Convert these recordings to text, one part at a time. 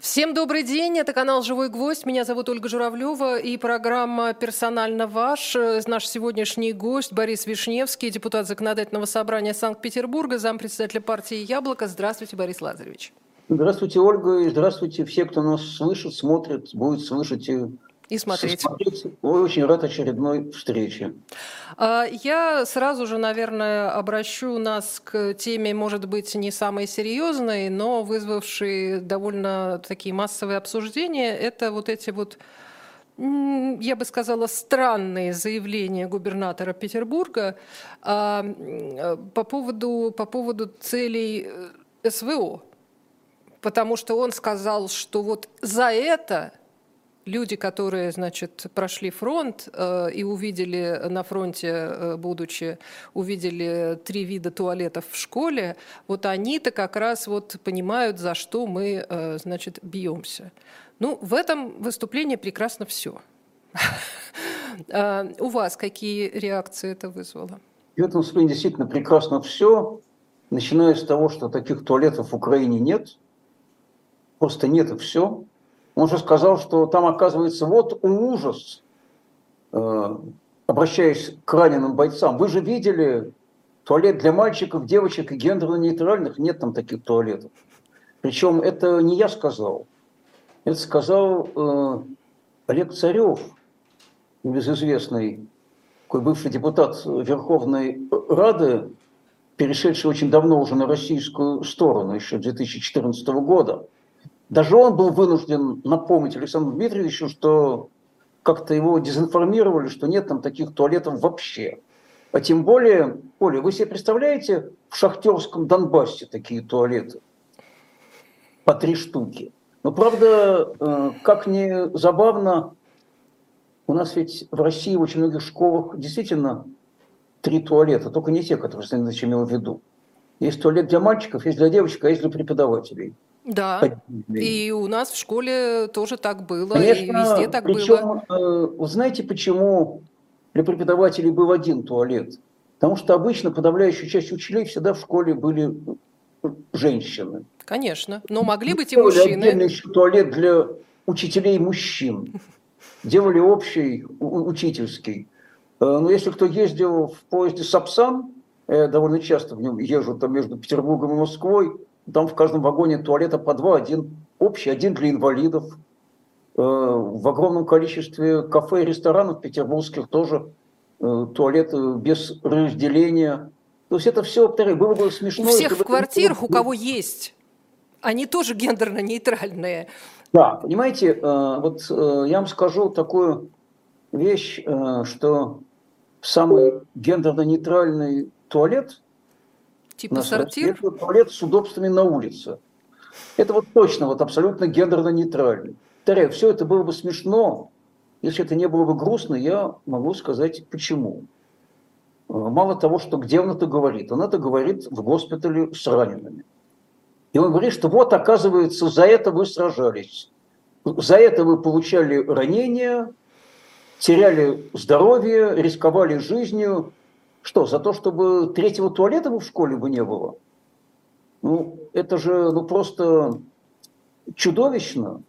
Всем добрый день, это канал «Живой гвоздь», меня зовут Ольга Журавлева и программа «Персонально ваш». Наш сегодняшний гость Борис Вишневский, депутат Законодательного собрания Санкт-Петербурга, зампредседателя партии «Яблоко». Здравствуйте, Борис Лазаревич. Здравствуйте, Ольга, и здравствуйте все, кто нас слышит, смотрит, будет слышать и и смотреть. Очень рад очередной встрече. А, я сразу же, наверное, обращу нас к теме, может быть, не самой серьезной, но вызвавшей довольно такие массовые обсуждения. Это вот эти вот я бы сказала, странные заявления губернатора Петербурга а, по поводу, по поводу целей э, СВО. Потому что он сказал, что вот за это люди, которые, значит, прошли фронт э, и увидели на фронте, э, будучи, увидели три вида туалетов в школе, вот они-то как раз вот понимают, за что мы, э, значит, бьемся. Ну, в этом выступлении прекрасно все. А, у вас какие реакции это вызвало? В этом выступлении действительно прекрасно все, начиная с того, что таких туалетов в Украине нет, просто нет и все. Он же сказал, что там, оказывается, вот ужас, э, обращаясь к раненым бойцам. Вы же видели туалет для мальчиков, девочек и гендерно-нейтральных? Нет там таких туалетов. Причем это не я сказал. Это сказал э, Олег Царев, небезызвестный такой бывший депутат Верховной Рады, перешедший очень давно уже на российскую сторону, еще 2014 года – даже он был вынужден напомнить Александру Дмитриевичу, что как-то его дезинформировали, что нет там таких туалетов вообще. А тем более, Оля, вы себе представляете в шахтерском Донбассе такие туалеты? По три штуки. Но правда, э, как ни забавно, у нас ведь в России в очень многих школах действительно три туалета, только не те, которые Станислав имел в виду. Есть туалет для мальчиков, есть для девочек, а есть для преподавателей. Да, и у нас в школе тоже так было, Конечно, и везде так причем, было. Вы знаете, почему для преподавателей был один туалет? Потому что обычно подавляющая часть учителей всегда в школе были женщины. Конечно, но могли быть и мужчины. Отдельный еще туалет для учителей мужчин. Делали общий, учительский. Э, но если кто ездил в поезде Сапсан, я довольно часто в нем езжу там между Петербургом и Москвой, там в каждом вагоне туалета по два, один общий, один для инвалидов. Э, в огромном количестве кафе и ресторанов петербургских тоже э, туалеты без разделения. То есть это все, повторяю, было бы смешно. У всех в квартирах, у кого есть, они тоже гендерно-нейтральные. Да, понимаете, э, вот я вам скажу такую вещь, что самый гендерно-нейтральный туалет Типа сортир? Это туалет с удобствами на улице. Это вот точно, вот абсолютно гендерно-нейтральный. Повторяю, все это было бы смешно, если это не было бы грустно, я могу сказать почему. Э, мало того, что где он это говорит, он это говорит в госпитале с ранеными. И он говорит, что вот, оказывается, за это вы сражались. За это вы получали ранения, теряли здоровье, рисковали жизнью, что, за то, чтобы третьего туалета в школе бы не было? Ну, это же ну, просто чудовищно.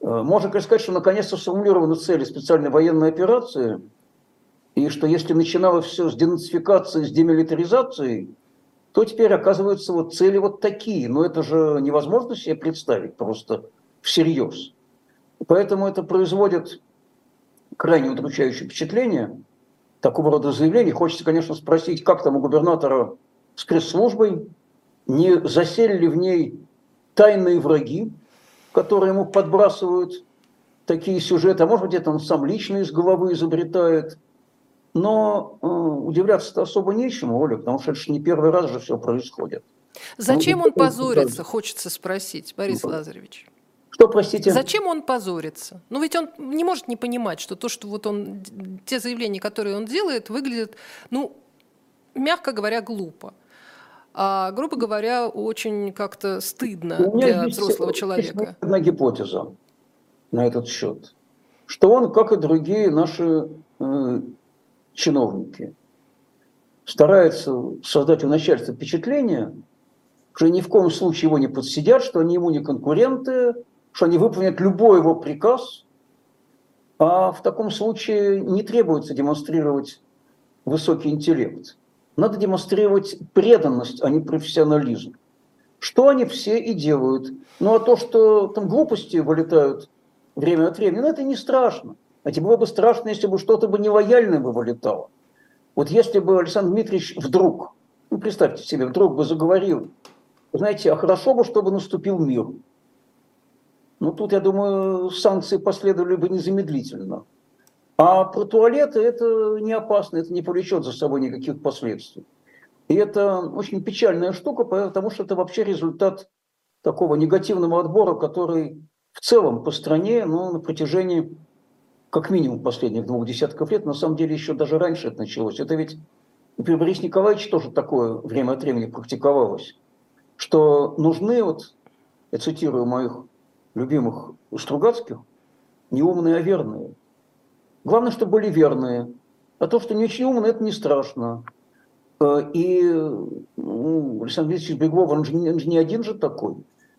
Э, можно сказать, что наконец-то сформулированы цели специальной военной операции, и что если начиналось все с денацификации, с демилитаризацией, то теперь оказываются вот цели вот такие. Но это же невозможно себе представить просто всерьез. Поэтому это производит крайне удручающее впечатление – такого рода заявлений. Хочется, конечно, спросить, как там у губернатора с пресс-службой, не засели ли в ней тайные враги, которые ему подбрасывают такие сюжеты, а может быть, это он сам лично из головы изобретает. Но э, удивляться-то особо нечему, Оля, потому что это же не первый раз же все происходит. Зачем ну, он позорится, хочется спросить, Борис ну, Лазаревич? Что, простите? Зачем он позорится? Ну ведь он не может не понимать, что то, что вот он, те заявления, которые он делает, выглядят, ну, мягко говоря, глупо. А, грубо говоря, очень как-то стыдно для есть, взрослого человека. Есть одна гипотеза на этот счет, что он, как и другие наши э, чиновники, старается создать у начальства впечатление, что ни в коем случае его не подсидят, что они ему не конкуренты, что они выполнят любой его приказ, а в таком случае не требуется демонстрировать высокий интеллект. Надо демонстрировать преданность, а не профессионализм. Что они все и делают. Ну а то, что там глупости вылетают время от времени, ну это не страшно. А тебе было бы страшно, если бы что-то бы нелояльное бы вылетало. Вот если бы Александр Дмитриевич вдруг, ну представьте себе, вдруг бы заговорил, знаете, а хорошо бы, чтобы наступил мир. Ну тут, я думаю, санкции последовали бы незамедлительно. А про туалеты это не опасно, это не повлечет за собой никаких последствий. И это очень печальная штука, потому что это вообще результат такого негативного отбора, который в целом по стране ну, на протяжении как минимум последних двух десятков лет, на самом деле еще даже раньше это началось. Это ведь при Борис Николаевич тоже такое время от времени практиковалось, что нужны, вот я цитирую моих любимых Стругацких, не умные, а верные. Главное, чтобы были верные. А то, что не очень умные, это не страшно. Э, и ну, Александр Викторович Беглов, он же, он же не один же такой.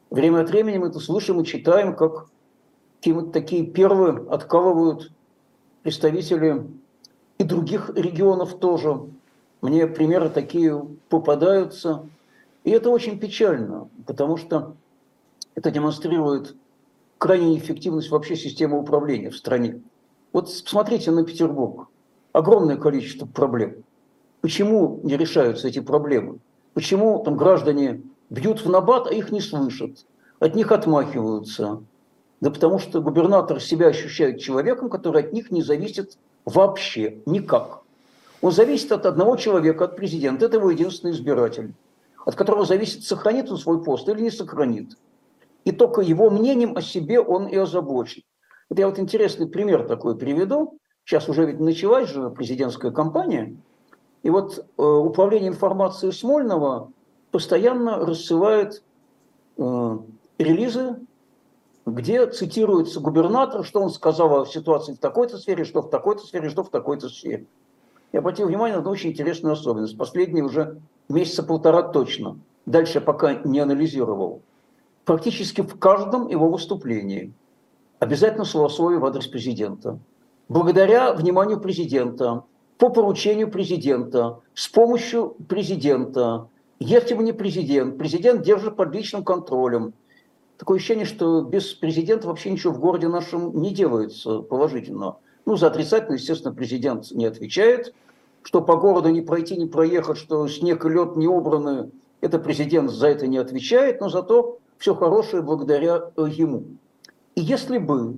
Время от времени мы это слышим и читаем, как какие-то такие первые откалывают представители и других регионов тоже. Мне примеры такие попадаются. И это очень печально, потому что это демонстрирует крайнюю эффективность вообще системы управления в стране. Вот посмотрите на Петербург. Огромное количество проблем. Почему не решаются эти проблемы? Почему там граждане бьют в набат, а их не слышат? От них отмахиваются. Да потому что губернатор себя ощущает человеком, который от них не зависит вообще никак. Он зависит от одного человека, от президента. Это его единственный избиратель, от которого зависит, сохранит он свой пост или не сохранит. И только его мнением о себе он и озабочен. Вот я вот интересный пример такой приведу. Сейчас уже ведь началась же президентская кампания – и вот э, управление информацией Смольного постоянно рассылает э, релизы, где цитируется губернатор, что он сказал о ситуации в такой-то сфере, что в такой-то сфере, что в такой-то сфере. Я обратил внимание на одну очень интересную особенность. Последние уже месяца полтора точно. Дальше я пока не анализировал. Практически в каждом его выступлении обязательно словословие в адрес президента. Благодаря вниманию президента, по поручению президента, с помощью президента. Если бы не президент, президент держит под личным контролем. Такое ощущение, что без президента вообще ничего в городе нашем не делается положительно. Ну, за отрицательно, естественно, президент не отвечает. Что по городу не пройти, не проехать, что снег и лед не убраны, это президент за это не отвечает, но зато все хорошее благодаря э, ему. И если бы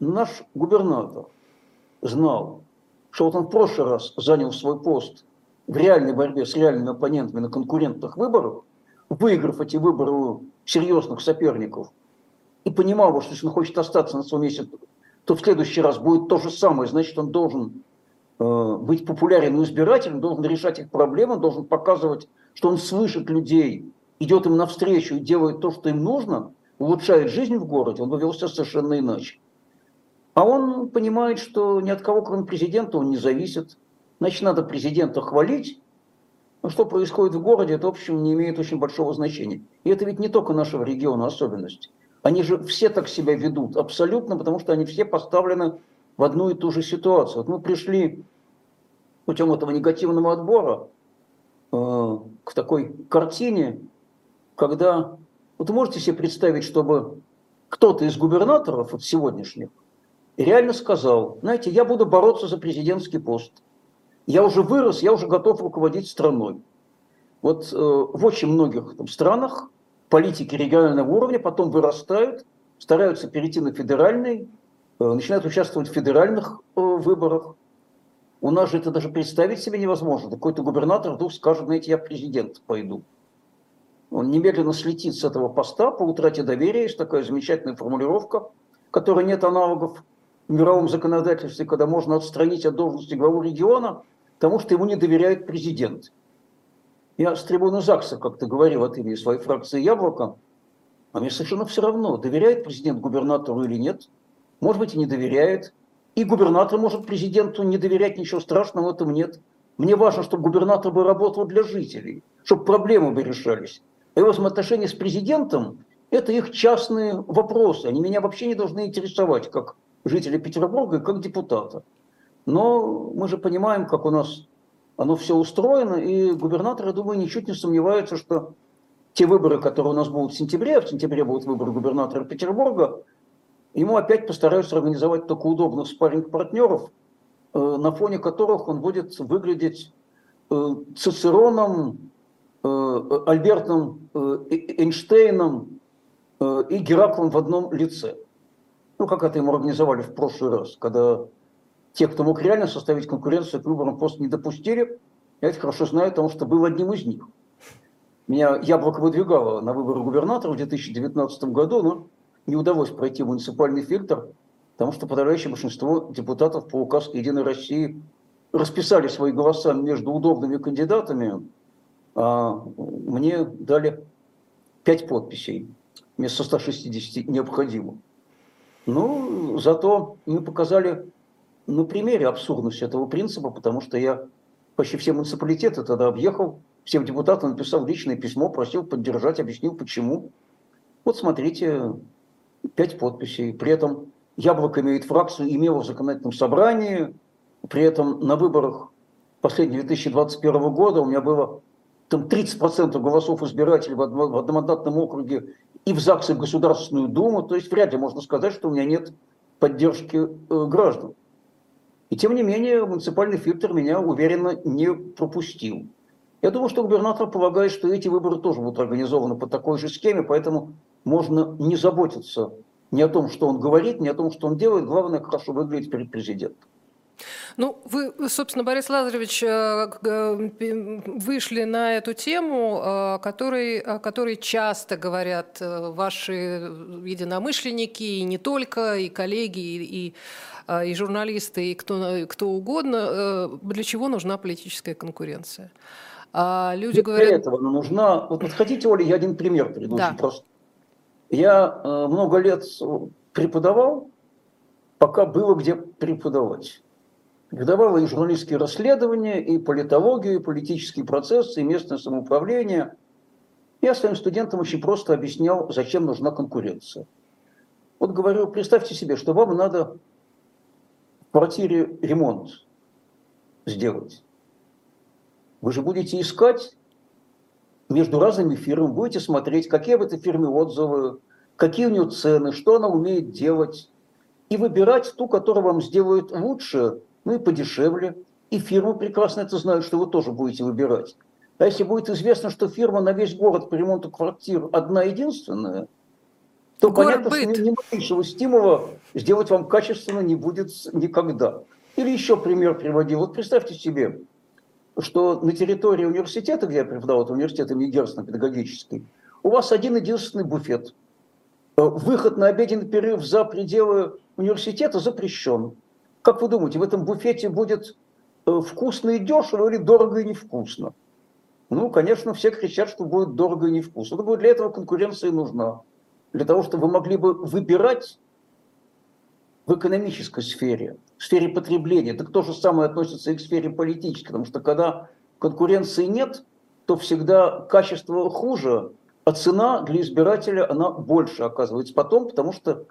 наш губернатор знал, что вот он в прошлый раз занял свой пост в реальной борьбе с реальными оппонентами на конкурентных выборах, выиграв эти выборы у серьезных соперников, и понимал, что если он хочет остаться на своем месте, то в следующий раз будет то же самое, значит, он должен э, быть популярен у избирателей, должен решать их проблемы, должен показывать, что он слышит людей, идет им навстречу и делает то, что им нужно, улучшает жизнь в городе, он бы вел совершенно иначе. А он понимает, что ни от кого, кроме президента, он не зависит. Значит, надо президента хвалить. Но что происходит в городе, это, в общем, не имеет очень большого значения. И это ведь не только нашего региона особенность. Они же все так себя ведут, абсолютно, потому что они все поставлены в одну и ту же ситуацию. Вот мы пришли путем этого негативного отбора э, к такой картине, когда... Вот вы можете себе представить, чтобы кто-то из губернаторов вот сегодняшних реально сказал, знаете, я буду бороться за президентский пост. Я уже вырос, я уже готов руководить страной. Вот э, в очень многих там, странах политики регионального уровня потом вырастают, стараются перейти на федеральный, э, начинают участвовать в федеральных э, выборах. У нас же это даже представить себе невозможно. Какой-то губернатор вдруг скажет, знаете, я президент пойду. Он немедленно слетит с этого поста по утрате доверия. Есть такая замечательная формулировка, которой нет аналогов в мировом законодательстве, когда можно отстранить от должности главу региона, потому что ему не доверяет президент. Я с трибуны ЗАГСа как-то говорил от имени своей фракции «Яблоко», а мне совершенно все равно, доверяет президент губернатору или нет. Может быть, и не доверяет. И губернатор может президенту не доверять, ничего страшного в этом нет. Мне важно, чтобы губернатор бы работал для жителей, чтобы проблемы бы решались. Его взаимоотношения с президентом – Это их частные вопросы. Они меня вообще не должны интересовать, как жителя Петербурга и как депутата. Но мы же понимаем, как у нас оно все устроено, и губернатор, я думаю, ничуть не сомневается, что те выборы, которые у нас будут в сентябре, а в сентябре будут выборы губернатора Петербурга, ему опять постараются организовать только удобных спарринг партнеров, э, на фоне которых он будет выглядеть э, Цицероном, Альбертом Эйнштейном и Гераклом в одном лице. Ну, как это ему организовали в прошлый раз, когда те, кто мог реально составить конкуренцию к выборам, просто не допустили. Я это хорошо знаю, потому что был одним из них. Меня Яблоко выдвигало на выборы губернатора в 2019 году, но не удалось пройти муниципальный фильтр, потому что подавляющее большинство депутатов по указу Единой России расписали свои голоса между удобными кандидатами, мне дали 5 подписей вместо 160 необходимо. Ну, зато мы показали на примере абсурдность этого принципа, потому что я почти все муниципалитеты тогда объехал, всем депутатам написал личное письмо, просил поддержать, объяснил почему. Вот смотрите, пять подписей. При этом Яблоко имеет фракцию, имело в законодательном собрании. При этом на выборах последнего 2021 года у меня было там 30% голосов избирателей в одномандатном округе и в ЗАГС, в Государственную Думу. То есть вряд ли можно сказать, что у меня нет поддержки э, граждан. И тем не менее муниципальный фильтр меня уверенно не пропустил. Я думаю, что губернатор полагает, что эти выборы тоже будут организованы по такой же схеме, поэтому можно не заботиться ни о том, что он говорит, ни о том, что он делает. Главное, хорошо выглядеть перед президентом. Ну, вы, собственно, Борис Лазаревич, э, вышли на эту тему, о которой, о которой часто говорят э, ваши единомышленники, и не только, и коллеги, и, и э, и журналисты, и кто, кто угодно, для чего нужна политическая конкуренция. А люди для говорят... этого она нужна. Вот, вот хотите, Оля, я один пример приведу, да. просто. Я э, много лет преподавал, пока было где преподавать. Преподавал и журналистские расследования, и политологию, и политические процессы, и местное самоуправление. Я своим студентам очень просто объяснял, зачем нужна конкуренция. Вот говорю, представьте себе, что вам надо в квартире ремонт сделать. Вы же будете искать между разными фирмами, будете смотреть, какие в этой фирме отзывы, какие у нее цены, что она умеет делать, и выбирать ту, которая вам сделает лучше, ну и подешевле. И фирмы прекрасно это знают, что вы тоже будете выбирать. А если будет известно, что фирма на весь город по ремонту квартир одна единственная, то город понятно, быт. что ни, малейшего стимула сделать вам качественно не будет никогда. Или еще пример приводил. Вот представьте себе, что на территории университета, где я преподавал, это университет имени Герцена педагогический, у вас один единственный буфет. Э, выход на обеденный перерыв за пределы университета запрещен. Как вы думаете, в этом буфете будет э, вкусно и дешево или дорого и невкусно? Ну, конечно, все кричат, что будет дорого и невкусно. Но для этого конкуренция нужна. Для того, чтобы вы могли бы выбирать в экономической сфере, в сфере потребления. Так то же самое относится и к сфере политической, потому что когда конкуренции нет, то всегда качество хуже, а цена для избирателя, она больше оказывается потом, потому что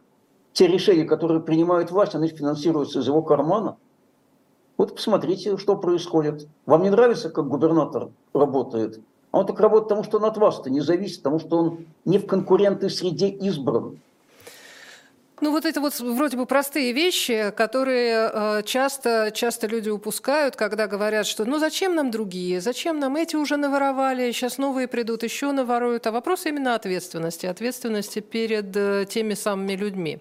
те решения, которые принимают власть, они финансируются из его кармана. Вот посмотрите, что происходит. Вам не нравится, как губернатор работает? А он так работает, потому что он от вас-то не зависит, потому что он не в конкурентной среде избран. Ну вот это вот вроде бы простые вещи, которые э, часто, часто люди упускают, когда говорят, что ну зачем нам другие, зачем нам эти уже наворовали, сейчас новые придут, еще наворуют. А вопрос именно ответственности, ответственности перед э, теми самыми людьми.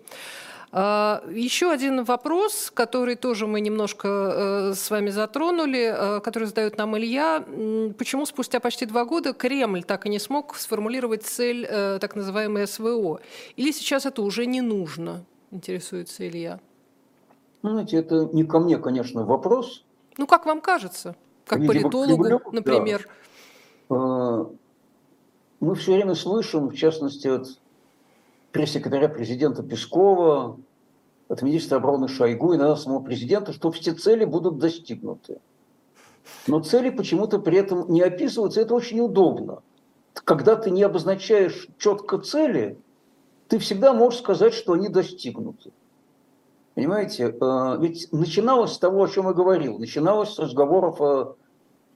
А, Еще один вопрос, который тоже мы немножко э, с вами затронули, э, который задает нам Илья. Почему спустя почти два года Кремль так и не смог сформулировать цель э, так называемой СВО? Или сейчас это уже не нужно, интересуется Илья? Ну, знаете, это не ко мне, конечно, вопрос. Ну, как вам кажется? Как Видимо, политологу, Кремлю, например. Да. Мы все время слышим, в частности, от пресс-секретаря президента Пескова, от министра обороны Шойгу и иногда самого президента, что все цели будут достигнуты. Но цели почему-то при этом не описываются, это очень удобно. Когда ты не обозначаешь четко цели, ты всегда можешь сказать, что они достигнуты. Понимаете, э, ведь начиналось с того, о чем я говорил. Начиналось с разговоров о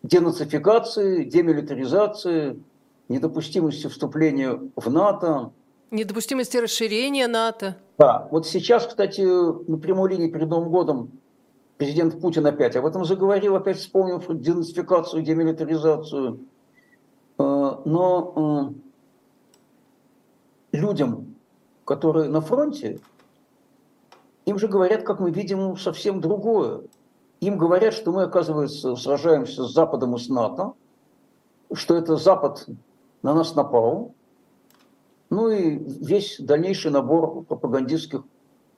денацификации, демилитаризации, недопустимости вступления в НАТО. Недопустимости расширения НАТО. Да, вот сейчас, кстати, на прямой линии перед Новым годом президент Путин опять об этом заговорил, опять вспомнил денацификацию, демилитаризацию. Э, но э, людям, которые на фронте, им же говорят, как мы видим, совсем другое. Им говорят, что мы, оказывается, сражаемся с Западом и с НАТО, что это Запад на нас напал, ну и весь дальнейший набор пропагандистских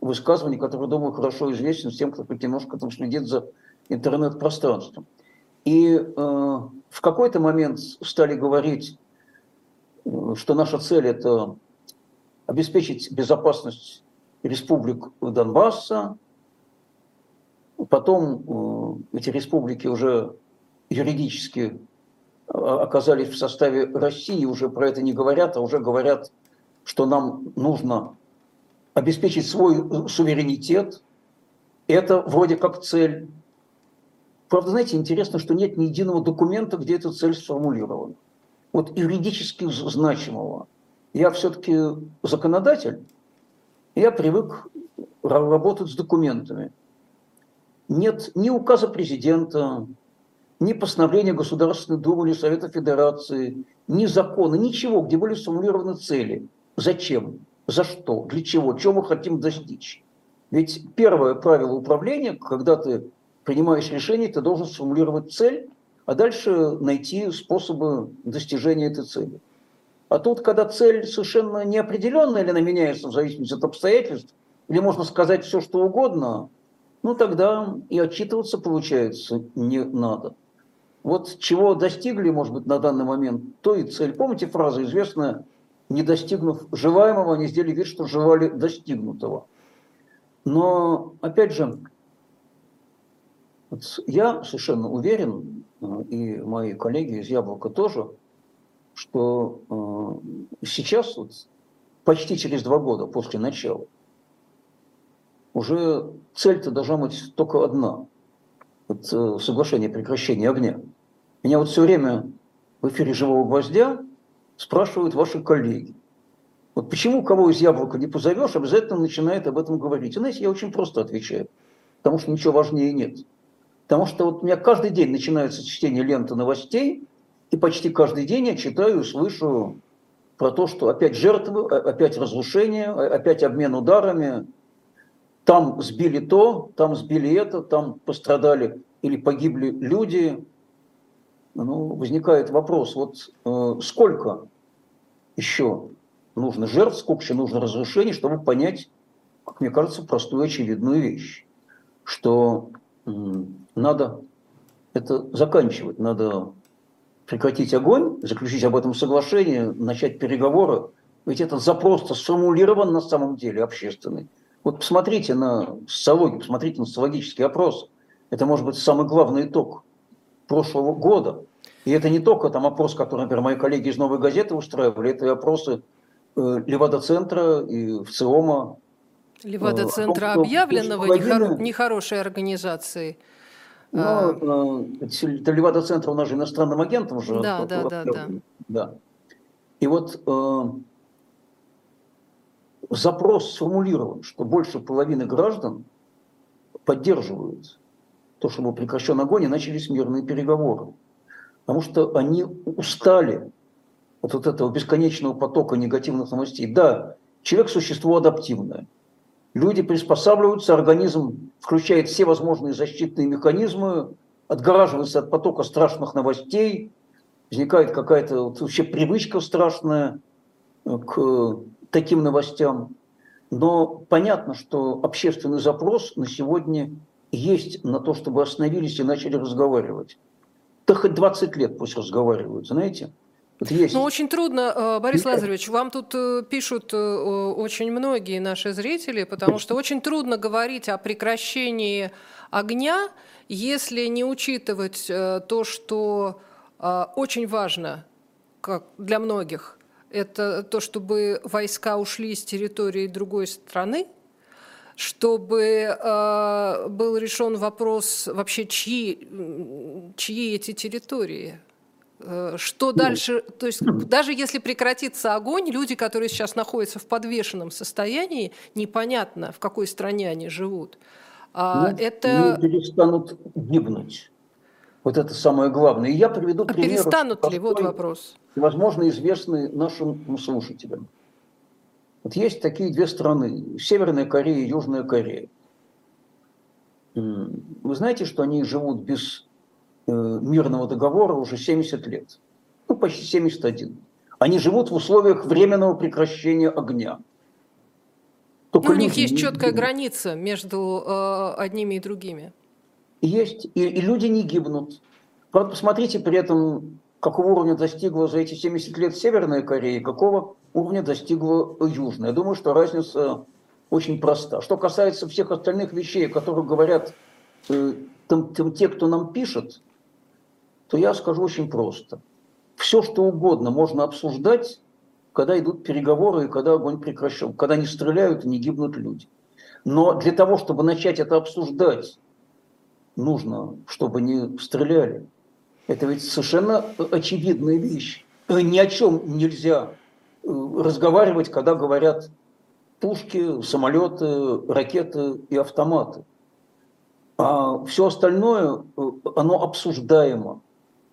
высказываний, которые, думаю, хорошо известен тем, кто немножко там следит за интернет-пространством. И э, в какой-то момент стали говорить, э, что наша цель – это обеспечить безопасность республик Донбасса. Потом э, эти республики уже юридически оказались в составе России, уже про это не говорят, а уже говорят, что нам нужно обеспечить свой суверенитет. Это вроде как цель. Правда, знаете, интересно, что нет ни единого документа, где эта цель сформулирована. Вот юридически значимого. Я все-таки законодатель, я привык работать с документами. Нет ни указа президента, ни постановления Государственной Думы или Совета Федерации, ни закона, ничего, где были сформулированы цели. Зачем? За что? Для чего? Чего мы хотим достичь? Ведь первое правило управления, когда ты принимаешь решение, ты должен сформулировать цель, а дальше найти способы достижения этой цели. А тут, когда цель совершенно неопределенная или она меняется в зависимости от обстоятельств, или можно сказать все, что угодно, ну тогда и отчитываться, получается, не надо. Вот чего достигли, может быть, на данный момент, то и цель. Помните фразу известная, не достигнув желаемого, они сделали вид, что желали достигнутого. Но, опять же, я совершенно уверен, и мои коллеги из «Яблока» тоже – что э, сейчас, вот, почти через два года после начала, уже цель-то должна быть только одна. Вот, э, соглашение о прекращении огня. Меня вот все время в эфире «Живого гвоздя» спрашивают ваши коллеги. Вот почему кого из яблока не позовешь, обязательно начинает об этом говорить. И знаете, я очень просто отвечаю. Потому что ничего важнее нет. Потому что вот у меня каждый день начинается чтение ленты новостей – и почти каждый день я читаю слышу про то, что опять жертвы, опять разрушение, опять обмен ударами. Там сбили то, там сбили это, там пострадали или погибли люди. Ну, возникает вопрос, вот э, сколько еще нужно жертв, сколько еще нужно разрушений, чтобы понять, как мне кажется, простую очевидную вещь, что э, надо это заканчивать, надо прекратить огонь, заключить об этом соглашение, начать переговоры. Ведь этот запрос сформулирован на самом деле общественный. Вот посмотрите на социологию, посмотрите на социологический опрос. Это может быть самый главный итог прошлого года. И это не только там опрос, который, например, мои коллеги из «Новой газеты» устраивали, это и опросы э, Левада-центра и ВЦИОМа. Левада-центра, э, объявленного половина... нехорошей организацией. Ну, а... это Левада-центр, у нас же иностранным агентом уже. Да, да, да, да. да. И вот э, запрос сформулирован, что больше половины граждан поддерживают то, чтобы прекращен огонь и начались мирные переговоры. Потому что они устали от вот этого бесконечного потока негативных новостей. Да, человек – существо адаптивное – Люди приспосабливаются, организм включает все возможные защитные механизмы, отгораживается от потока страшных новостей, возникает какая-то вот вообще привычка страшная э, к таким новостям. Но понятно, что общественный запрос на сегодня есть на то, чтобы остановились и начали разговаривать. Да хоть 20 лет пусть разговаривают, знаете. Вот есть. Ну, очень трудно, э, Борис Лазаревич, вам тут э, пишут э, очень многие наши зрители, потому что очень трудно говорить о прекращении огня, если не учитывать то, что очень важно как для многих, Это то, чтобы войска ушли с территории другой страны, чтобы э, был решен вопрос вообще, чьи, чьи эти территории. Э, что ну, дальше? То есть даже если прекратится огонь, люди, которые сейчас находятся в подвешенном состоянии, непонятно, в какой стране они живут. А ну, это... Ну, перестанут гибнуть. Вот это самое главное. И я приведу а пример. Перестанут ли? Вот вопрос. Возможно, известный нашим слушателям. Вот есть такие две страны, Северная Корея и Южная Корея. Вы знаете, что они живут без э, мирного договора уже 70 лет? Ну, почти 71. Они живут в условиях временного прекращения огня. Только у них есть четкая граница между э, одними и другими. Есть, и, и люди не гибнут. Правда, посмотрите при этом, какого уровня достигла за эти 70 лет Северная Корея, какого уровня достигла Южная. Я думаю, что разница очень проста. Что касается всех остальных вещей, о которых говорят э, там, там, те, кто нам пишет, то я скажу очень просто. Все, что угодно можно обсуждать, когда идут переговоры и когда огонь прекращен, когда не стреляют и не гибнут люди. Но для того, чтобы начать это обсуждать, нужно, чтобы не стреляли. Это ведь совершенно очевидная вещь. Ни о чем нельзя разговаривать, когда говорят пушки, самолеты, ракеты и автоматы. А все остальное, оно обсуждаемо.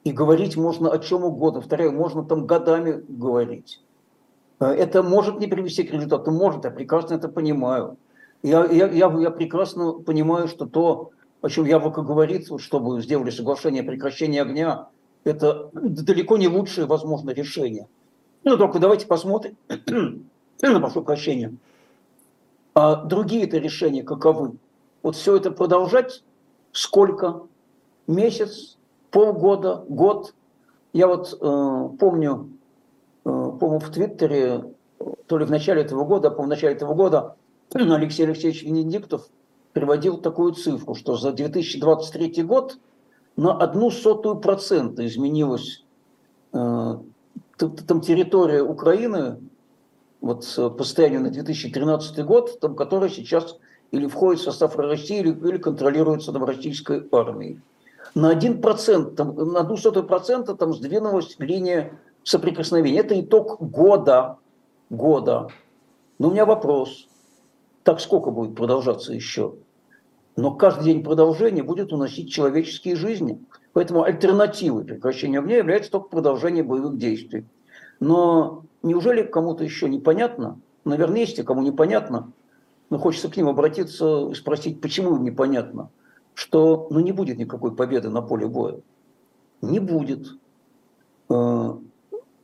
И говорить можно о чем угодно. Повторяю, можно там годами говорить. Это может не привести к результату, может, я прекрасно это понимаю. Я, я, я, я прекрасно понимаю, что то, чем Яблоко говорит, чтобы сделали соглашение о прекращении огня, это далеко не лучшее возможное решение. Ну, только давайте посмотрим, ну, прошу прощения, а другие-то решения каковы? Вот все это продолжать сколько? Месяц, полгода, год? Я вот э, помню, э, помню в Твиттере, то ли в начале этого года, по в начале этого года Алексей Алексеевич Венедиктов приводил такую цифру, что за 2023 год на одну сотую процента изменилось э, там территория Украины, вот по состоянию на 2013 год, там, которая сейчас или входит в состав России, или, или контролируется там, российской армией. На 1%, там, на одну сотую процента там сдвинулась линия соприкосновения. Это итог года. Года. Но у меня вопрос. Так сколько будет продолжаться еще? Но каждый день продолжения будет уносить человеческие жизни. Поэтому альтернативой прекращению огня является только продолжение боевых действий. Но неужели кому-то еще непонятно? Наверное, есть, кому непонятно, но хочется к ним обратиться и спросить, почему им непонятно, что ну, не будет никакой победы на поле боя. Не будет. Э,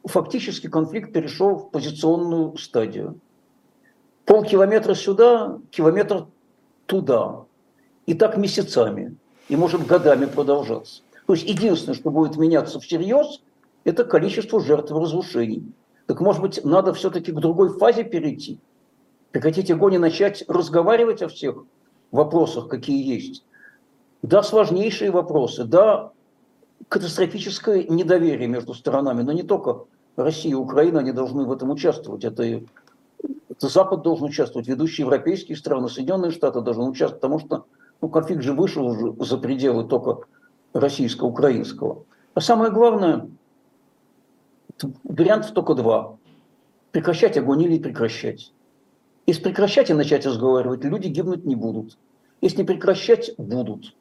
фактически конфликт перешел в позиционную стадию. Полкилометра сюда, километр туда. И так месяцами. И может годами продолжаться. То есть единственное, что будет меняться всерьез, это количество жертв разрушений. Так может быть, надо все-таки к другой фазе перейти? Прекратить огонь и начать разговаривать о всех вопросах, какие есть? Да, сложнейшие вопросы, да, катастрофическое недоверие между сторонами, но не только Россия и Украина, они должны в этом участвовать. Это, это Запад должен участвовать, ведущие европейские страны, Соединенные Штаты должны участвовать, потому что ну, конфликт же вышел уже за пределы только российско-украинского. А самое главное, вариантов только два. Прекращать огонь или прекращать. Если прекращать и начать разговаривать, люди гибнуть не будут. Если не прекращать, будут.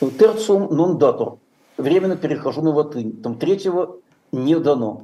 Терциум нон датор. Временно перехожу на латынь. Там третьего не дано.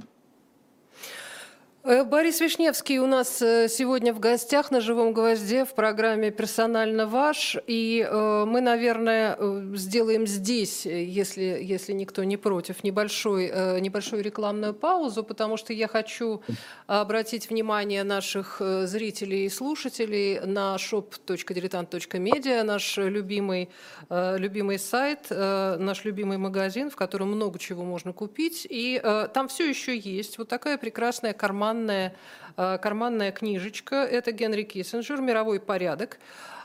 Э, Борис Вишневский у нас э, сегодня в гостях на «Живом гвозде» в программе «Персонально ваш». И э, мы, наверное, сделаем здесь, если, если никто не против, небольшой, небольшую рекламную паузу, потому что я хочу обратить внимание наших зрителей и слушателей на shop.diletant.media, наш любимый, любимый сайт, наш любимый магазин, в котором много чего можно купить. И там все еще есть вот такая прекрасная карман карманная, э, карманная книжечка. Это Генри Киссинджер «Мировой порядок».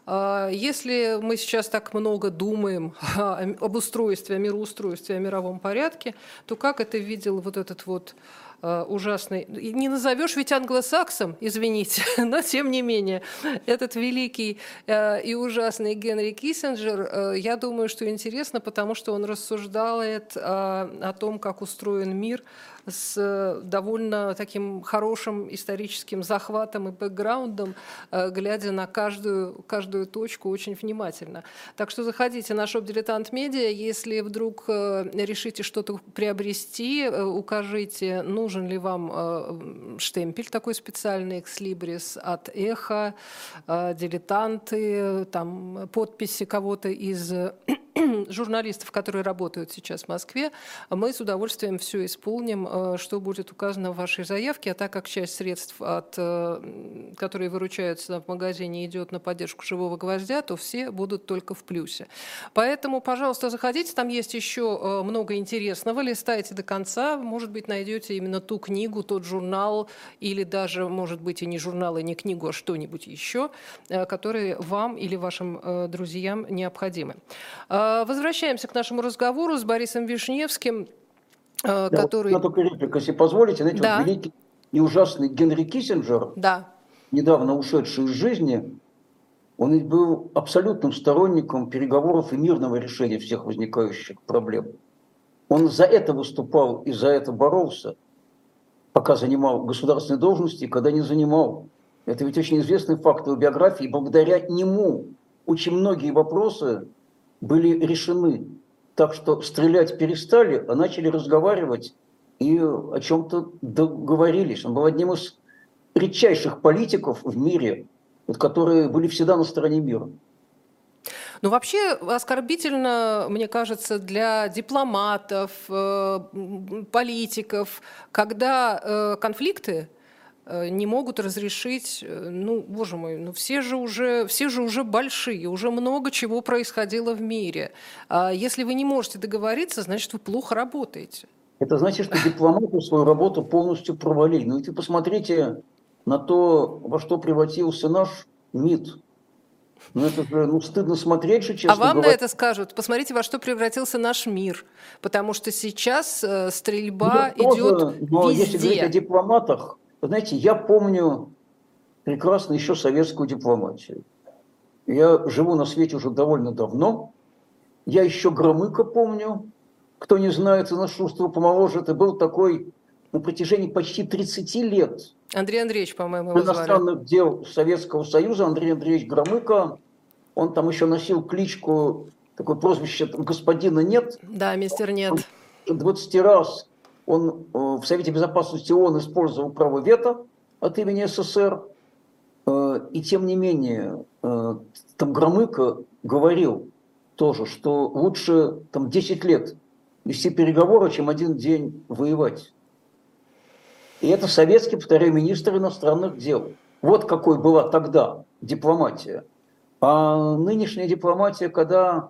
Э, если мы сейчас так много думаем об устройстве, о мироустройстве, о мировом порядке, то как это видел вот этот вот ужасный, не назовешь ведь англосаксом, извините, но тем не менее, этот великий э, и ужасный Генри Киссинджер, э, я думаю, что интересно, потому что он рассуждает о том, как устроен мир, с э, довольно таким хорошим историческим захватом и бэкграундом, э, глядя на каждую, каждую точку очень внимательно. Так что заходите на шоп «Дилетант Медиа». Если вдруг э, решите что-то приобрести, укажите, нужен ли вам штемпель такой специальный, «Экслибрис» от «Эхо», «Дилетанты», там подписи кого-то из журналистов, которые работают сейчас в Москве, мы с удовольствием все исполним, э, что будет указано в вашей заявке, а так как часть средств, от, э, которые выручаются в магазине, идет на поддержку живого гвоздя, то все будут только в плюсе. Поэтому, пожалуйста, заходите, там есть еще э, много интересного, листайте до конца, может быть, найдете именно ту книгу, тот журнал, или даже, может быть, и не журнал, и не книгу, а что-нибудь еще, которые вам или вашим друзьям необходимы. А, возвращаемся к нашему разговору с Борисом Вишневским, а, да, который... Вот, только реплика, если позволите, знаете, да. вот великий и ужасный Генри Киссинджер, да. недавно ушедший из жизни, он ведь был абсолютным сторонником переговоров и мирного решения всех возникающих проблем. Он за это выступал и за это боролся, пока занимал государственные должности, и когда не занимал. Это ведь очень известный факт его биографии. И благодаря нему очень многие вопросы были решены. Так что стрелять перестали, а начали разговаривать и о чем-то договорились. Он был одним из редчайших политиков в мире, которые были всегда на стороне мира. Ну, вообще оскорбительно, мне кажется, для дипломатов, э, политиков, когда э, конфликты не могут разрешить, э, ну, боже мой, ну все же уже, все же уже большие, уже много чего происходило в мире. А если вы не можете договориться, значит, вы плохо работаете. Это значит, что дипломаты свою работу полностью провалили. Ну, и посмотрите на то, во что превратился наш МИД. Ну, это же ну, стыдно смотреть же, честно А вам говоря. на это скажут, посмотрите, во что превратился наш мир. Потому что сейчас э, стрельба ну, идет тоже, но везде. если говорить о дипломатах, вы знаете, я помню прекрасно еще советскую дипломатию. Я живу на свете уже довольно давно. Я еще Громыка помню. Кто не знает, из чувства помоложе, это был такой на протяжении почти 30 лет. Андрей Андреевич, по-моему, его Иностранных звали. дел Советского Союза Андрей Андреевич Громыко. Он там еще носил кличку, такое прозвище господина нет. Да, мистер нет. 20 раз он э, в Совете Безопасности ООН использовал право вето от имени СССР, э, и тем не менее э, там Громыко говорил тоже, что лучше там 10 лет вести переговоры, чем один день воевать. И это советский, повторяю, министр иностранных дел. Вот какой была тогда дипломатия. А нынешняя дипломатия, когда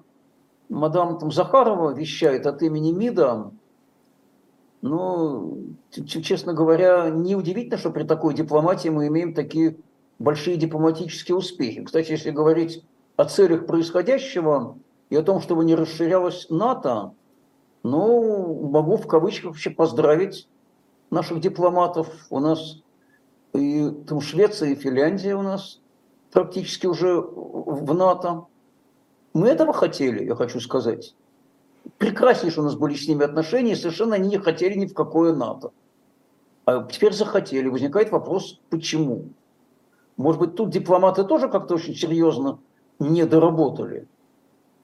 мадам там, Захарова вещает от имени МИДа, ну, честно говоря, неудивительно, что при такой дипломатии мы имеем такие большие дипломатические успехи. Кстати, если говорить о целях происходящего и о том, чтобы не расширялось НАТО, ну, могу в кавычках вообще поздравить наших дипломатов. У нас и там Швеция, и Финляндия у нас практически уже в НАТО. Мы этого хотели, я хочу сказать прекраснейшие у нас были с ними отношения, и совершенно они не хотели ни в какое НАТО. А теперь захотели. Возникает вопрос, почему? Может быть, тут дипломаты тоже как-то очень серьезно не доработали?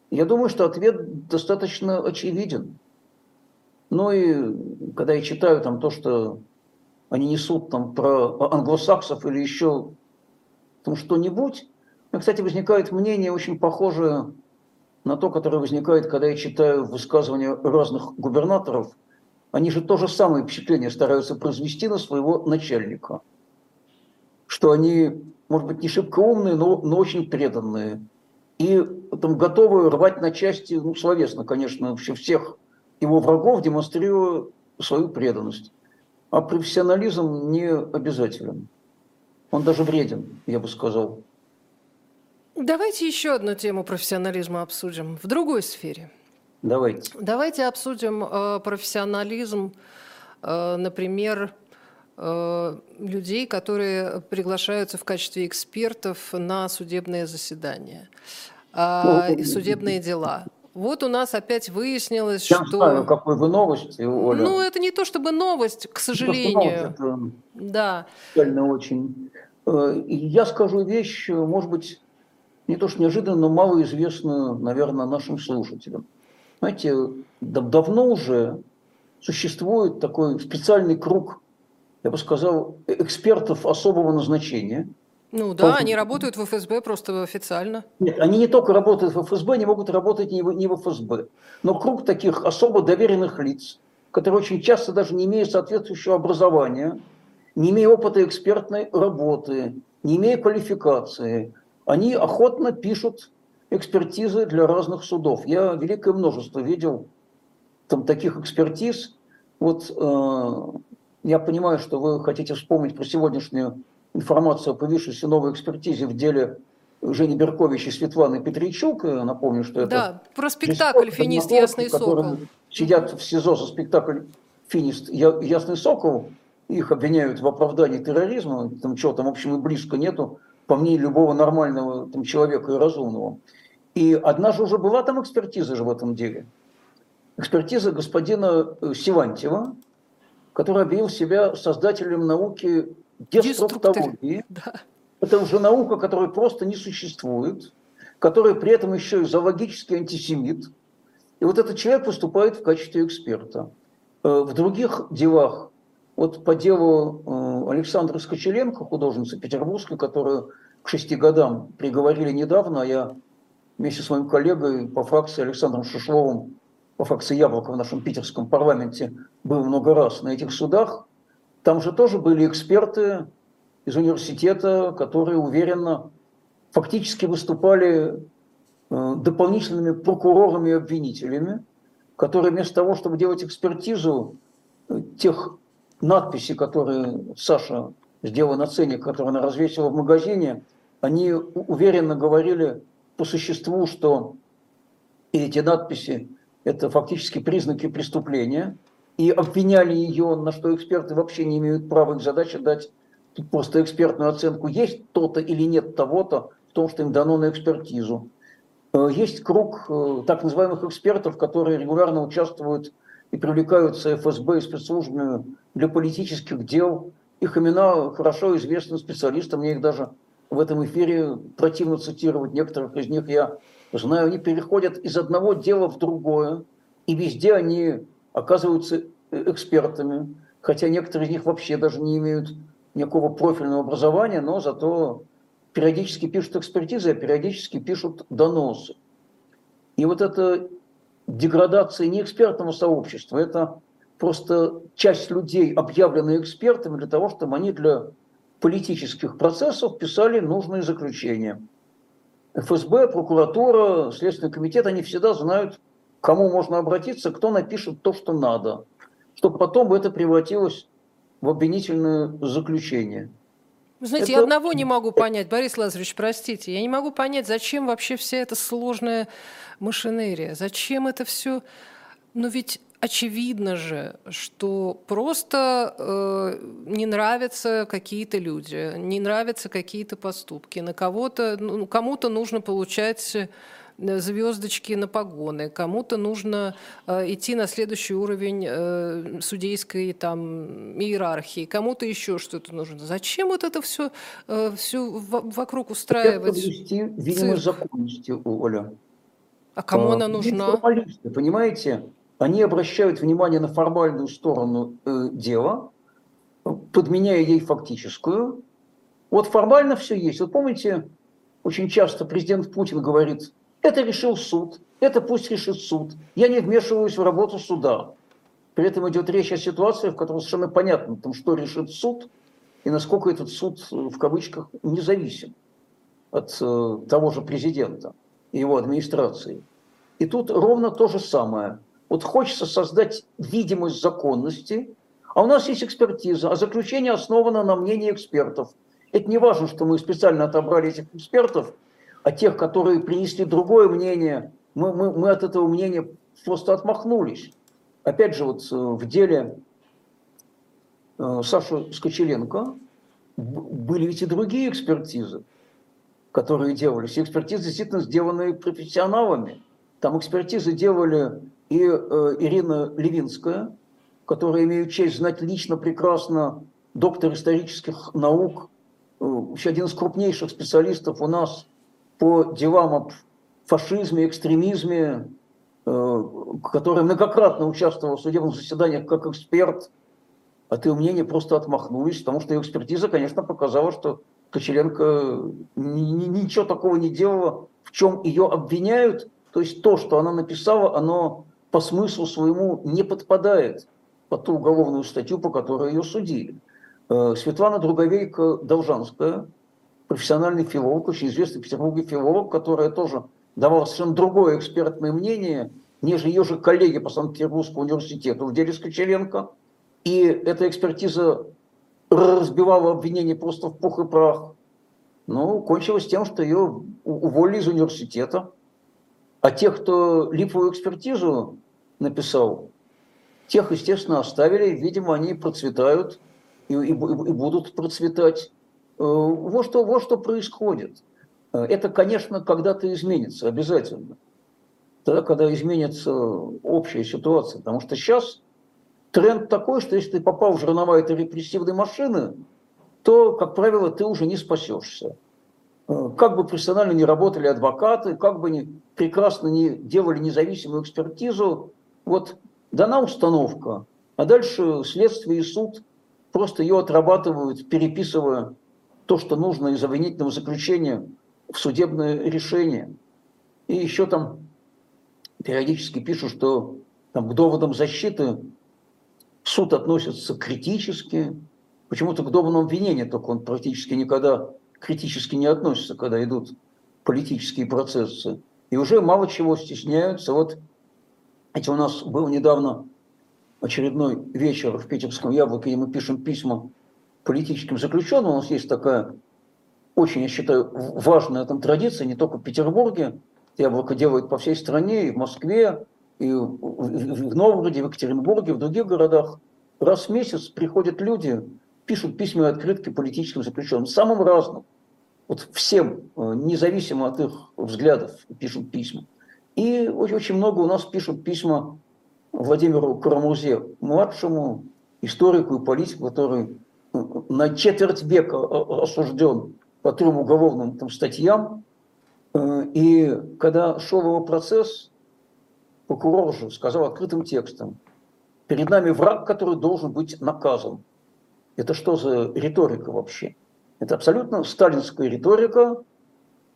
Я думаю, что ответ достаточно очевиден. Ну и когда я читаю там то, что они несут там про англосаксов или еще там что-нибудь, кстати, возникает мнение очень похожее на то, которое возникает, когда я читаю высказывания разных губернаторов. Они же то же самое впечатление стараются произвести на своего начальника. Что они, может быть, не шибко умные, но, но очень преданные. И там готовы рвать на части, ну, словесно, конечно, вообще всех его врагов, демонстрируя свою преданность. А профессионализм не обязателен. Он даже вреден, я бы сказал. Давайте еще одну тему профессионализма обсудим в другой сфере. Давайте. Давайте обсудим э, профессионализм например, людей, которые приглашаются в качестве экспертов на судебные заседания и судебные дела. Вот у нас опять выяснилось, Я что... знаю, какой вы новости, Оля. Ну, это не то чтобы новость, к сожалению. Это да. Реально очень. Э, я скажу вещь, может быть, не то что неожиданно, но малоизвестную, наверное, нашим слушателям. Знаете, давно уже существует такой специальный круг, я бы сказал, экспертов особого назначения – ну да, Полк... они работают в ФСБ просто официально. Нет, они не только работают в ФСБ, они могут работать не в, не в ФСБ. Но круг таких особо доверенных лиц, которые очень часто даже не имеют соответствующего образования, не имея опыта экспертной работы, не имея квалификации, они охотно пишут экспертизы для разных судов. Я великое множество видел там таких экспертиз. Вот э, я понимаю, что вы хотите вспомнить про сегодняшнюю информацию о появившейся новой экспертизе в деле Жени Беркович и Светланы Петричук. Напомню, что это... Да, про спектакль «Финист. Ясный сокол». Сидят в СИЗО за спектакль «Финист. Ясный сокол». Их обвиняют в оправдании терроризма. Там чего там, в общем, и близко нету, по мнению любого нормального там, человека и разумного. И однажды уже была там экспертиза же в этом деле. Экспертиза господина э, Сивантьева, который объявил себя создателем науки деструктологии. Да. Это уже наука, которая просто не существует, которая при этом еще и зоологический антисемит. И вот этот человек выступает в качестве эксперта. Э, в других делах, вот по делу Александра Скочеленко, художницы петербургской, которую к шести годам приговорили недавно, а я вместе с моим коллегой по фракции Александром Шишловым, по фракции Яблоко в нашем питерском парламенте был много раз на этих судах, там же тоже были эксперты из университета, которые уверенно фактически выступали э, дополнительными прокурорами и обвинителями, которые вместо того, чтобы делать экспертизу э, тех надписей, которые Саша сделала на цене, которые она развесила в магазине, они уверенно говорили по существу, что эти надписи – это фактически признаки преступления – и обвиняли ее, на что эксперты вообще не имеют права, их задача дать просто экспертную оценку, есть то-то или нет того-то в том, что им дано на экспертизу. Э, есть круг э, так называемых экспертов, которые регулярно участвуют и привлекаются ФСБ и спецслужбами для политических дел. Их имена хорошо известны специалистам, мне их даже в этом эфире противно цитировать. Некоторых из них я знаю, они переходят из одного дела в другое, и везде они оказываются э, экспертами, хотя некоторые из них вообще даже не имеют никакого профильного образования, но зато периодически пишут экспертизы, а периодически пишут доносы. И вот эта деградация не экспертного сообщества, это просто часть людей, объявленные экспертами для того, чтобы они для политических процессов писали нужные заключения. ФСБ, прокуратура, Следственный комитет, они всегда знают, кому можно обратиться, кто напишет то, что надо, чтобы потом это превратилось в обвинительное заключение. Вы знаете, это... я одного не могу понять, Борис Лазаревич, простите, я не могу понять, зачем вообще вся эта сложная машинерия, зачем это все, ну ведь очевидно же, что просто э, не нравятся какие-то люди, не нравятся какие-то поступки, на кого-то, ну, кому-то нужно получать Э, звездочки на погоны, кому-то нужно э, идти на следующий уровень э, судейской там иерархии, кому-то еще что-то нужно. Зачем вот это все, все вокруг устраивать? Это видимо, законности, Оля. А кому а, она нужна? Понимаете, они обращают внимание на формальную сторону э, дела, подменяя ей фактическую. Вот формально все есть. Вот помните, очень часто президент Путин говорит, это решил суд, это пусть решит суд. Я не вмешиваюсь в работу суда. При этом идет речь о ситуации, в которой совершенно понятно, там, что решит суд и насколько этот суд, в кавычках, независим от э, того же президента и его администрации. И тут ровно то же самое. Вот хочется создать видимость законности, а у нас есть экспертиза, а заключение основано на мнении экспертов. Это не важно, что мы специально отобрали этих экспертов – а тех, которые принесли другое мнение, мы, мы, мы от этого мнения просто отмахнулись. Опять же, вот э, в деле э, Сашу Скочеленко, были ведь и другие экспертизы, которые делались. Экспертизы действительно сделаны профессионалами. Там экспертизы делали и э, Ирина Левинская, которая имеет честь знать лично прекрасно доктор исторических наук, еще один из крупнейших специалистов у нас по делам об фашизме, экстремизме, э, который многократно участвовал в судебных заседаниях как эксперт, от ее мнения просто отмахнулись, потому что ее экспертиза, конечно, показала, что Кочеренко ничего такого не делала, в чем ее обвиняют. То есть то, что она написала, оно по смыслу своему не подпадает под ту уголовную статью, по которой ее судили. Э, Светлана Друговейка-Должанская, профессиональный филолог, очень известный в Петербурге филолог, которая тоже давала совершенно другое экспертное мнение, нежели ее же коллеги по Санкт-Петербургскому университету в деле Скочеленко. И эта экспертиза разбивала обвинение просто в пух и прах. Ну, кончилось тем, что ее уволили из университета. А тех, кто липовую экспертизу написал, тех, естественно, оставили. Видимо, они процветают и, и, и будут процветать. Э, вот что, вот что происходит. Э, это, конечно, когда-то изменится, обязательно. Тогда, когда изменится общая ситуация. Потому что сейчас тренд такой, что если ты попал в жернова этой репрессивной машины, то, как правило, ты уже не спасешься. Э, как бы профессионально не работали адвокаты, как бы не, прекрасно не делали независимую экспертизу, вот дана установка, а дальше следствие и суд просто ее отрабатывают, переписывая то, что нужно из обвинительного заключения в судебное решение. И еще там периодически пишут, что там, к доводам защиты суд относится критически. Почему-то к доводам обвинения только он практически никогда критически не относится, когда идут политические процессы. И уже мало чего стесняются. Вот эти у нас был недавно очередной вечер в Питерском Яблоке, и мы пишем письма политическим заключенным. У нас есть такая очень, я считаю, важная там традиция, не только в Петербурге. Яблоко делают по всей стране, и в Москве, и в Новгороде, в Екатеринбурге, в других городах. Раз в месяц приходят люди, пишут письма и открытки политическим заключенным, самым разным. Вот всем, э, независимо от их взглядов, пишут письма. И очень много у нас пишут письма Владимиру Карамурзе, младшему историку и политику, который на четверть века осужден по трем уголовным там, статьям. Э, и когда шел его процесс, прокурор же сказал открытым текстом, перед нами враг, который должен быть наказан. Это что за риторика вообще? Это абсолютно сталинская риторика,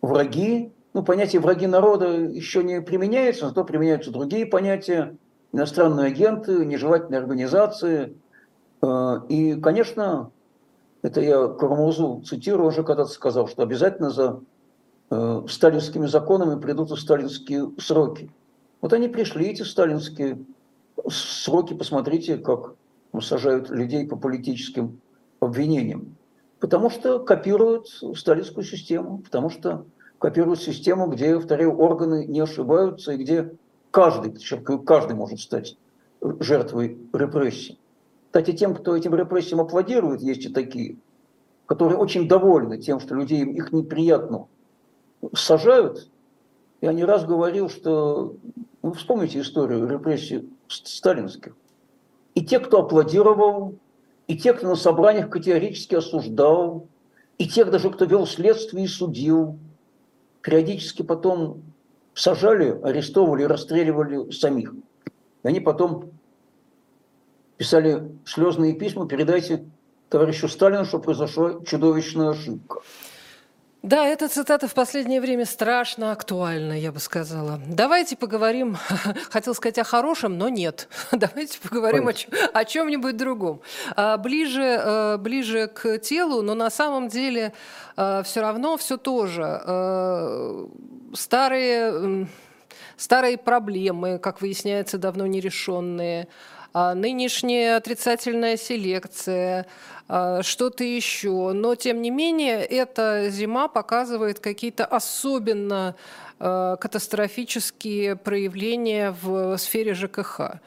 враги, ну, понятие враги народа еще не применяется, зато применяются другие понятия, иностранные агенты, нежелательные организации. Э, и, конечно, это я Карамурзу цитирую, уже когда-то сказал, что обязательно за э, сталинскими законами придут и сталинские сроки. Вот они пришли, эти сталинские сроки, посмотрите, как сажают людей по политическим обвинениям. Потому что копируют сталинскую систему, потому что копируют систему, где, повторяю, органы не ошибаются и где каждый, подчеркиваю, каждый может стать жертвой репрессий. Кстати, тем, кто этим репрессиям аплодирует, есть и такие, которые очень довольны тем, что людей их неприятно сажают. Я не раз говорил, что вы вспомните историю репрессий сталинских. И те, кто аплодировал, и те, кто на собраниях категорически осуждал, и тех даже, кто вел следствие и судил, периодически потом сажали, арестовывали, расстреливали самих. И они потом писали слезные письма, передайте товарищу Сталину, что произошла чудовищная ошибка. Да, эта цитата в последнее время страшно актуальна, я бы сказала. Давайте поговорим, хотел сказать о хорошем, но нет. Давайте поговорим о, о чем-нибудь другом. А, ближе, э, ближе к телу, но на самом деле э, все равно все тоже. Э, старые, старые проблемы, как выясняется, давно нерешенные. А, нынешняя отрицательная селекция – а, что-то еще. Но, тем не менее, эта зима показывает какие-то особенно а, катастрофические проявления в сфере ЖКХ.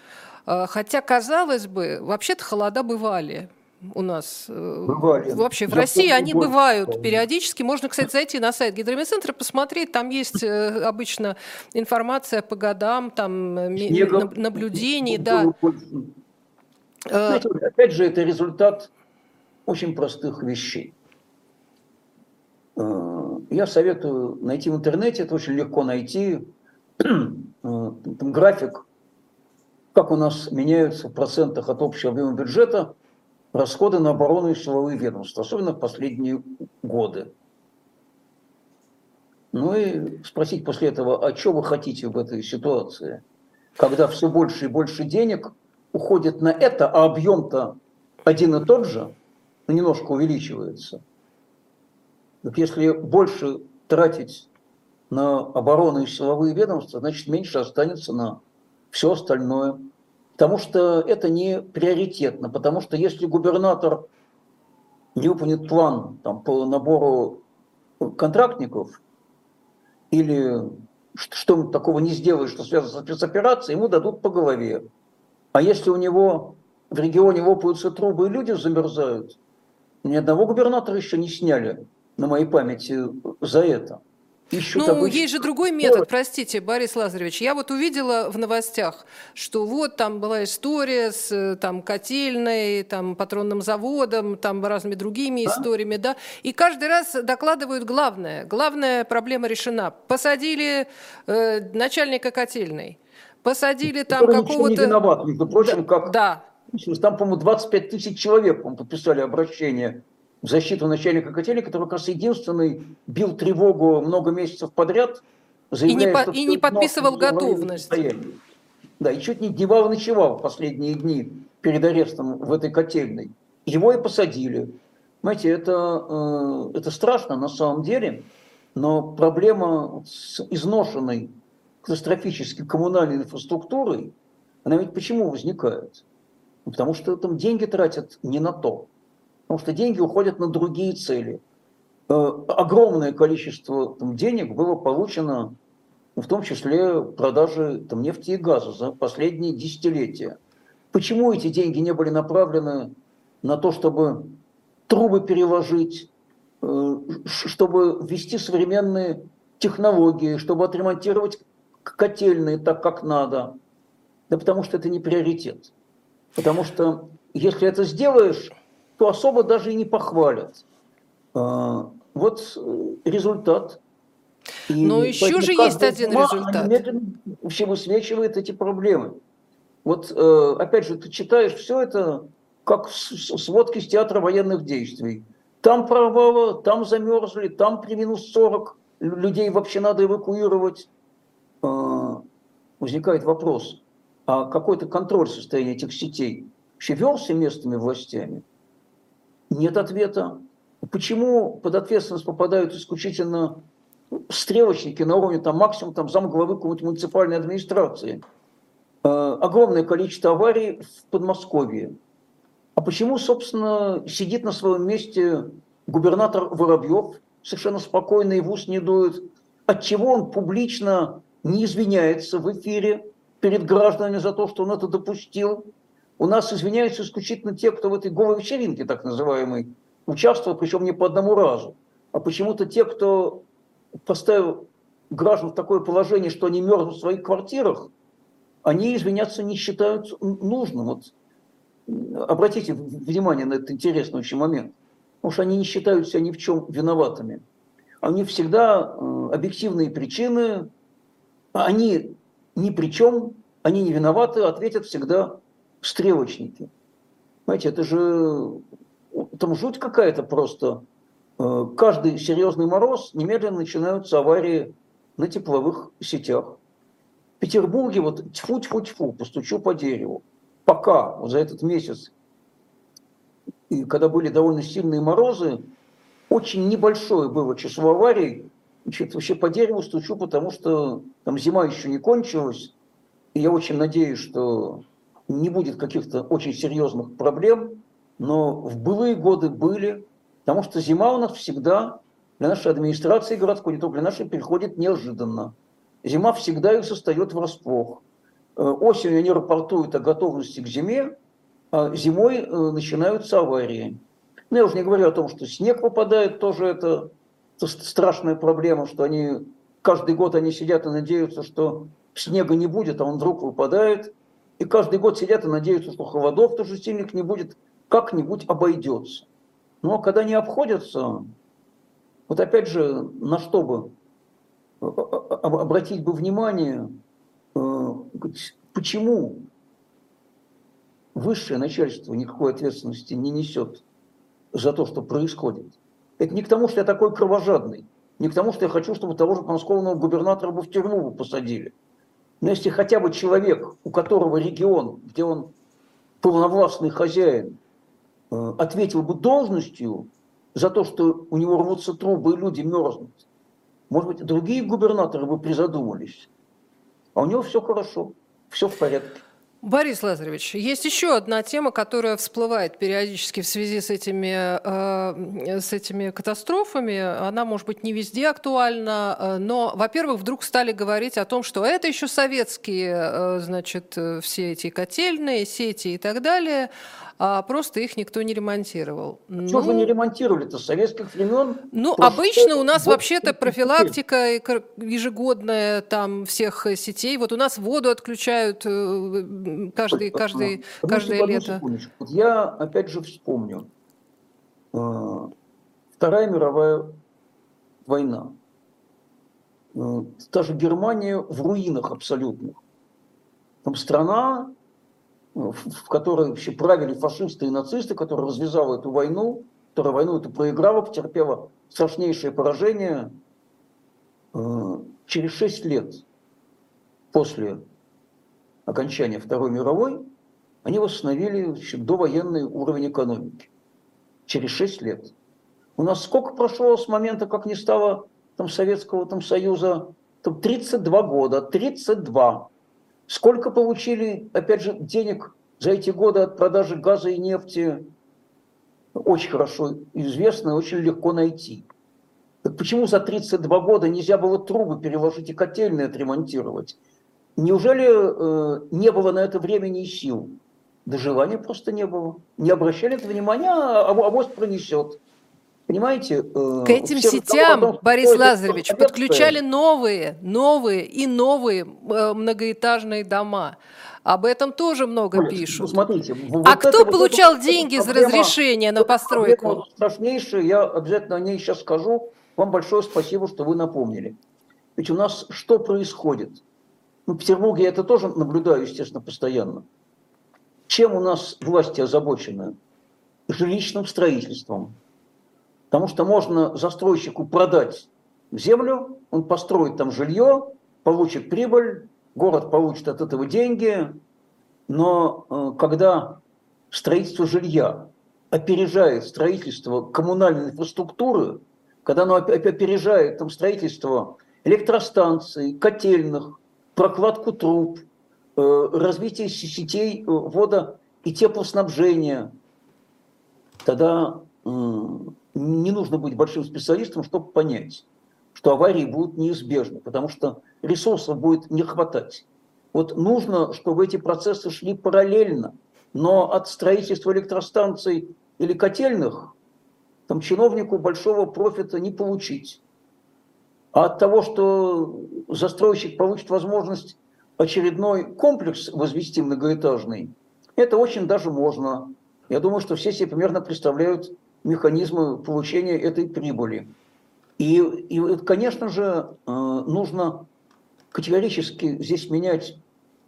А, хотя, казалось бы, вообще-то холода бывали. У нас э, Бывали. вообще в России, они больше. бывают периодически. Можно, кстати, зайти на сайт гидромедцентра, посмотреть, там есть э, обычно информация по годам, там Снегом, наблюдений, да. Знаете, опять же, это результат очень простых вещей. Я советую найти в интернете, это очень легко найти, там график, как у нас меняются в процентах от общего объема бюджета расходы на оборону и силовые ведомства, особенно в последние годы. Ну и спросить после этого, а что вы хотите в этой ситуации, когда все больше и больше денег уходит на это, а объем-то один и тот же, но немножко увеличивается. Так если больше тратить на оборону и силовые ведомства, значит меньше останется на все остальное – Потому что это не приоритетно. Потому что если губернатор не выполнит план там, по набору контрактников или что такого не сделает, что связано с спецоперацией, ему дадут по голове. А если у него в регионе лопаются трубы и люди замерзают, ни одного губернатора еще не сняли на моей памяти за это ищут Ну, обычно... есть же другой метод, простите, Борис Лазаревич. Я вот увидела в новостях, что вот там была история с э, там, котельной, там, патронным заводом, там разными другими а? историями, да, и каждый раз докладывают главное. Главная проблема решена. Посадили э, начальника котельной, посадили там какого-то... не виноват, между прочим, как... Да. Там, по-моему, 25 тысяч человек подписали обращение в защиту начальника котели, который как раз единственный бил тревогу много месяцев подряд, заявляя, и не, по, и не подписывал готовность. Да, и чуть не дневал ночевал в последние дни перед арестом в этой котельной. Его и посадили. Понимаете, это, э, это страшно на самом деле, но проблема с изношенной катастрофически коммунальной инфраструктурой, она ведь почему возникает? Потому что там деньги тратят не на то потому что деньги уходят на другие цели. Э, огромное количество там, денег было получено, в том числе продажи там, нефти и газа за последние десятилетия. Почему эти деньги не были направлены на то, чтобы трубы переложить, э, чтобы ввести современные технологии, чтобы отремонтировать котельные так, как надо? Да потому что это не приоритет. Потому что если это сделаешь, то особо даже и не похвалят. А, вот э, результат. И Но еще же есть один результат. Вообще высвечивает эти проблемы. Вот э, опять же, ты читаешь все это как сводки с театра военных действий. Там прорвало, там замерзли, там при минус 40 людей вообще надо эвакуировать. А, возникает вопрос, а какой-то контроль состояния этих сетей вообще велся местными властями? Нет ответа. Почему под ответственность попадают исключительно стрелочники на уровне там, максимум там, замглавы какой-нибудь муниципальной администрации? Э, огромное количество аварий в Подмосковье. А почему, собственно, сидит на своем месте губернатор Воробьев, совершенно спокойно и в ус не дует? Отчего он публично не извиняется в эфире перед гражданами за то, что он это допустил? У нас извиняются исключительно те, кто в этой голой вечеринке, так называемой, участвовал, причем не по одному разу. А почему-то те, кто поставил граждан в такое положение, что они мерзнут в своих квартирах, они извиняться не считают нужным. Вот обратите внимание на этот интересный очень момент. Потому что они не считают себя ни в чем виноватыми. Они всегда э, объективные причины, они ни при чем, они не виноваты, ответят всегда стрелочники. Понимаете, это же там жуть какая-то просто. Э, каждый серьезный мороз, немедленно начинаются аварии на тепловых сетях. В Петербурге вот тьфу-тьфу-тьфу, постучу по дереву. Пока, вот за этот месяц, и когда были довольно сильные морозы, очень небольшое было число аварий. Значит, вообще по дереву стучу, потому что там зима еще не кончилась. И я очень надеюсь, что не будет каких-то очень серьезных проблем, но в былые годы были, потому что зима у нас всегда для нашей администрации городской, не только для нашей, приходит неожиданно. Зима всегда их состоит врасплох. Э, осенью они рапортуют о готовности к зиме, а зимой э, начинаются аварии. Ну, я уже не говорю о том, что снег выпадает, тоже это страшная проблема, что они каждый год они сидят и надеются, что снега не будет, а он вдруг выпадает. И каждый год сидят и надеются, что холодов тоже сильных не будет, как-нибудь обойдется. Но когда не обходятся, вот опять же, на что бы э, э, обратить бы внимание, почему высшее начальство никакой ответственности не несет за то, что происходит. Это не к тому, что я такой кровожадный, не к тому, что я хочу, чтобы того же подмосковного губернатора бы в тюрьму посадили. Но если хотя бы человек, у которого регион, где он полновластный хозяин, э, ответил бы должностью за то, что у него рвутся трубы и люди мерзнут, может быть, другие губернаторы бы призадумались. А у него все хорошо, все в порядке. Борис Лазаревич, есть еще одна тема, которая всплывает периодически в связи с этими, э, с этими катастрофами. Она, может быть, не везде актуальна, э, но, во-первых, вдруг стали говорить о том, что это еще советские, э, значит, все эти котельные, сети и так далее а просто их никто не ремонтировал. Что ну, же не ремонтировали-то с советских времен? Ну, обычно у нас вообще-то профилактика ежегодная там всех сетей. Вот у нас воду отключают э, каждый, каждый, а, каждое лето. Вот я опять же вспомню. Э, Вторая мировая война. Э, та же Германия в руинах абсолютных. Там страна в которой правили фашисты и нацисты, которые развязала эту войну, которая войну эту проиграла, потерпела страшнейшее поражение. Э, через шесть лет после окончания Второй мировой они восстановили довоенный уровень экономики. Через шесть лет. У нас сколько прошло с момента, как не стало там, Советского там, Союза? Там 32 года. 32. Сколько получили, опять же, денег за эти годы от продажи газа и нефти, очень хорошо известно, очень легко найти. Так почему за 32 года нельзя было трубы переложить и котельные отремонтировать? Неужели э, не было на это времени и сил? Да желания просто не было. Не обращали это внимания, а авось пронесет. Понимаете? Э, К этим сетям, потом, Борис Лазаревич, подключали новые, новые и новые э, многоэтажные дома. Об этом тоже много Оля, пишут. Ну, смотрите, а вот кто это, получал вот деньги за разрешение на постройку? Страшнейшее, я обязательно о ней сейчас скажу. Вам большое спасибо, что вы напомнили. Ведь у нас что происходит? Ну, в Петербурге я это тоже наблюдаю, естественно, постоянно. Чем у нас власти озабочены? Жилищным строительством, Потому что можно застройщику продать землю, он построит там жилье, получит прибыль, город получит от этого деньги, но э, когда строительство жилья опережает строительство коммунальной инфраструктуры, когда оно опережает там, строительство электростанций, котельных, прокладку труб, э, развитие сетей э, вода и теплоснабжения, тогда не нужно быть большим специалистом, чтобы понять, что аварии будут неизбежны, потому что ресурсов будет не хватать. Вот нужно, чтобы эти процессы шли параллельно, но от строительства электростанций или котельных там чиновнику большого профита не получить. А от того, что застройщик получит возможность очередной комплекс возвести многоэтажный, это очень даже можно. Я думаю, что все себе примерно представляют механизмы получения этой прибыли. И, и конечно же, э, нужно категорически здесь менять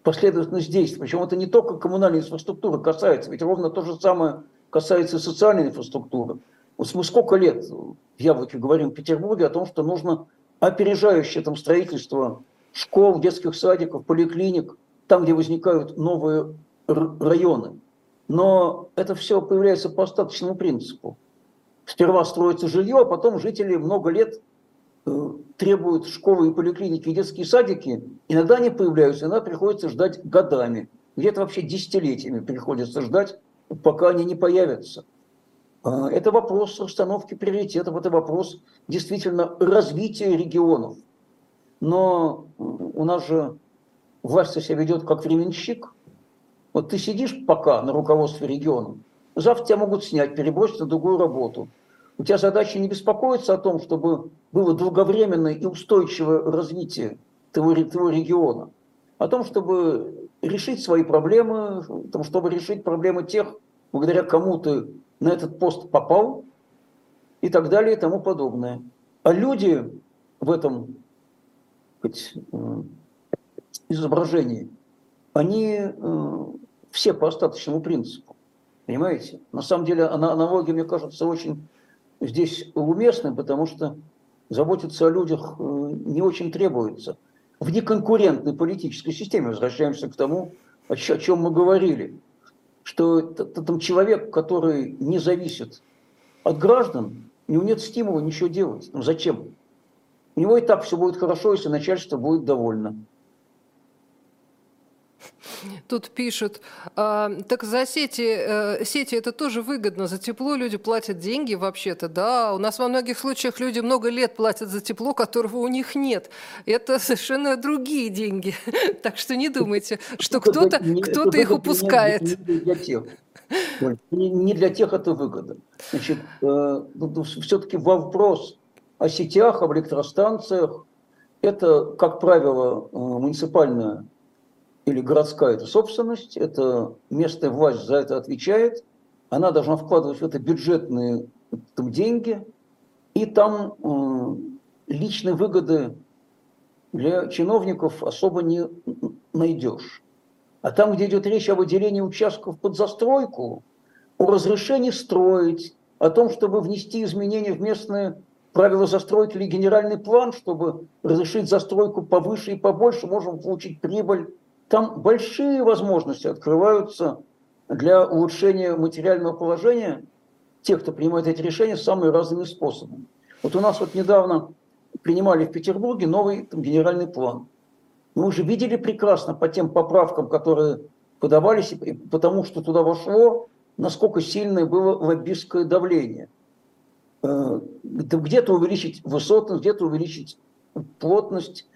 последовательность действий. Причем это не только коммунальной инфраструктуры касается, ведь ровно то же самое касается и социальной инфраструктуры. Вот мы сколько лет в Яблоке говорим в Петербурге о том, что нужно опережающее там строительство школ, детских садиков, поликлиник, там, где возникают новые районы. Но это все появляется по остаточному принципу. Сперва строится жилье, а потом жители много лет э, требуют школы и поликлиники, и детские садики. Иногда они появляются, иногда приходится ждать годами. Где-то вообще десятилетиями приходится ждать, пока они не появятся. А, это вопрос расстановки приоритетов, это вопрос действительно развития регионов. Но у нас же власть себя ведет как временщик. Вот ты сидишь пока на руководстве региона, завтра тебя могут снять, перебросить на другую работу. У тебя задача не беспокоиться о том, чтобы было долговременное и устойчивое развитие твоего, твоего региона, о том, чтобы решить свои проблемы, о том, чтобы решить проблемы тех, благодаря кому ты на этот пост попал, и так далее и тому подобное. А люди в этом сказать, изображении, они э, все по остаточному принципу. Понимаете? На самом деле аналогия, мне кажется, очень здесь уместной, потому что заботиться о людях э, не очень требуется. В неконкурентной политической системе возвращаемся к тому, о чем мы говорили, что там человек, который не зависит от граждан, у него нет стимула ничего делать. Ну зачем? У него и так все будет хорошо, если начальство будет довольно. Тут пишут, а, так за сети, э, сети это тоже выгодно, за тепло люди платят деньги вообще-то, да, у нас во многих случаях люди много лет платят за тепло, которого у них нет. Это совершенно другие деньги, так что не думайте, что кто-то кто их упускает. Не для тех. Это выгода. Значит, э, все-таки вопрос о сетях, об электростанциях, это, как правило, э, муниципальная или городская это собственность, это местная власть за это отвечает, она должна вкладывать в это бюджетные там, деньги, и там э, личной выгоды для чиновников особо не найдешь. А там, где идет речь о выделении участков под застройку, о разрешении строить, о том, чтобы внести изменения в местные правила застройки или генеральный план, чтобы разрешить застройку повыше и побольше, можем получить прибыль там большие возможности открываются для улучшения материального положения тех, кто принимает эти решения, самыми разными способами. Вот у нас вот недавно принимали в Петербурге новый там, генеральный план. Мы уже видели прекрасно по тем поправкам, которые подавались, и потому что туда вошло, насколько сильное было лоббистское давление. Э, где-то увеличить высотность, где-то увеличить плотность,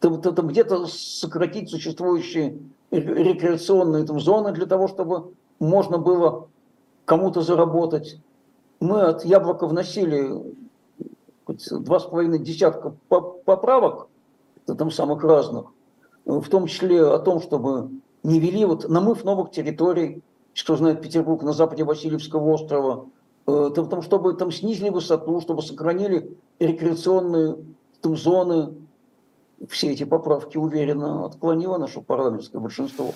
там где-то сократить существующие рекреационные там, зоны для того, чтобы можно было кому-то заработать. Мы от яблока вносили два с половиной десятка поправок, там самых разных, в том числе о том, чтобы не вели вот намыв новых территорий, что знает Петербург на западе Васильевского острова, э, там, чтобы там снизили высоту, чтобы сохранили рекреационные там, зоны, все эти поправки уверенно отклонило наше парламентское большинство.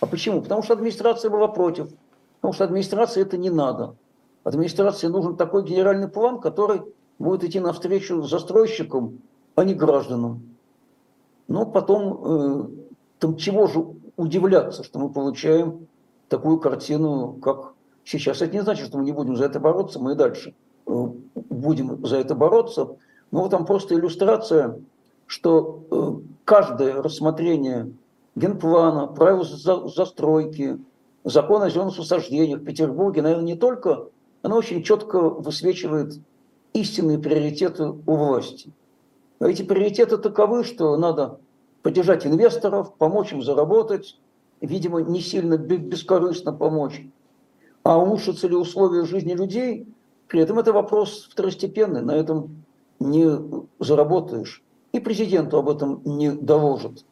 А почему? Потому что администрация была против. Потому что администрации это не надо. Администрации нужен такой генеральный план, который будет идти навстречу застройщикам, а не гражданам. Но потом, э, там чего же удивляться, что мы получаем такую картину, как сейчас. Это не значит, что мы не будем за это бороться, мы и дальше э, будем за это бороться. Но там просто иллюстрация что э, каждое рассмотрение генплана, правил застройки, закона о зеленых насаждениях в Петербурге, наверное, не только, оно очень четко высвечивает истинные приоритеты у власти. А эти приоритеты таковы, что надо поддержать инвесторов, помочь им заработать, видимо, не сильно бескорыстно помочь. А улучшатся ли условия жизни людей, при этом это вопрос второстепенный, на этом не заработаешь и президенту об этом не доложат.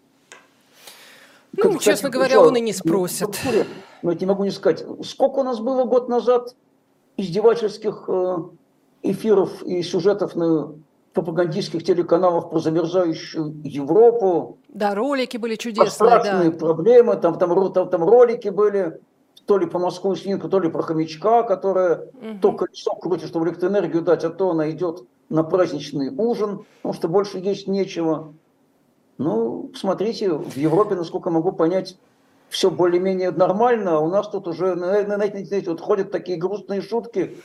Ну, как, честно кстати, говоря, он и не спросит. Но я не могу не сказать, сколько у нас было год назад издевательских э, эфиров и сюжетов на пропагандистских телеканалах про замерзающую Европу. Да, ролики были чудесные. Страшные да. проблемы, там, там, там, там ролики были, то ли по Москву свинку, то ли про хомячка, которая угу. то колесо крутит, чтобы электроэнергию дать, а то она идет на праздничный ужин, потому что больше есть нечего. Ну, смотрите, в Европе, насколько могу понять, все более-менее нормально, а у нас тут уже, знаете, вот ходят такие грустные шутки,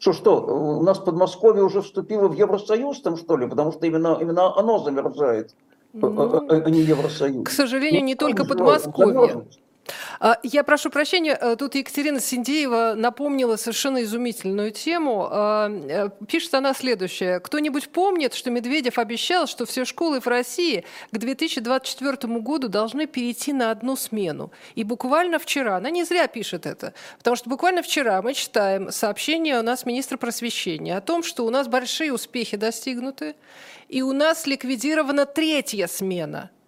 что что, у нас Подмосковье уже вступило в Евросоюз там, что ли, потому что именно, именно оно замерзает, ну, а, а, а не Евросоюз. К сожалению, ну, не только Подмосковье. А, я прошу прощения, э, тут Екатерина Синдеева напомнила совершенно изумительную тему. А, э, пишет она следующее. Кто-нибудь помнит, что Медведев обещал, что все школы в России к 2024 году должны перейти на одну смену? И буквально вчера, она не зря пишет это, потому что буквально вчера мы читаем сообщение у нас министра просвещения о том, что у нас большие успехи достигнуты, и у нас ликвидирована третья смена –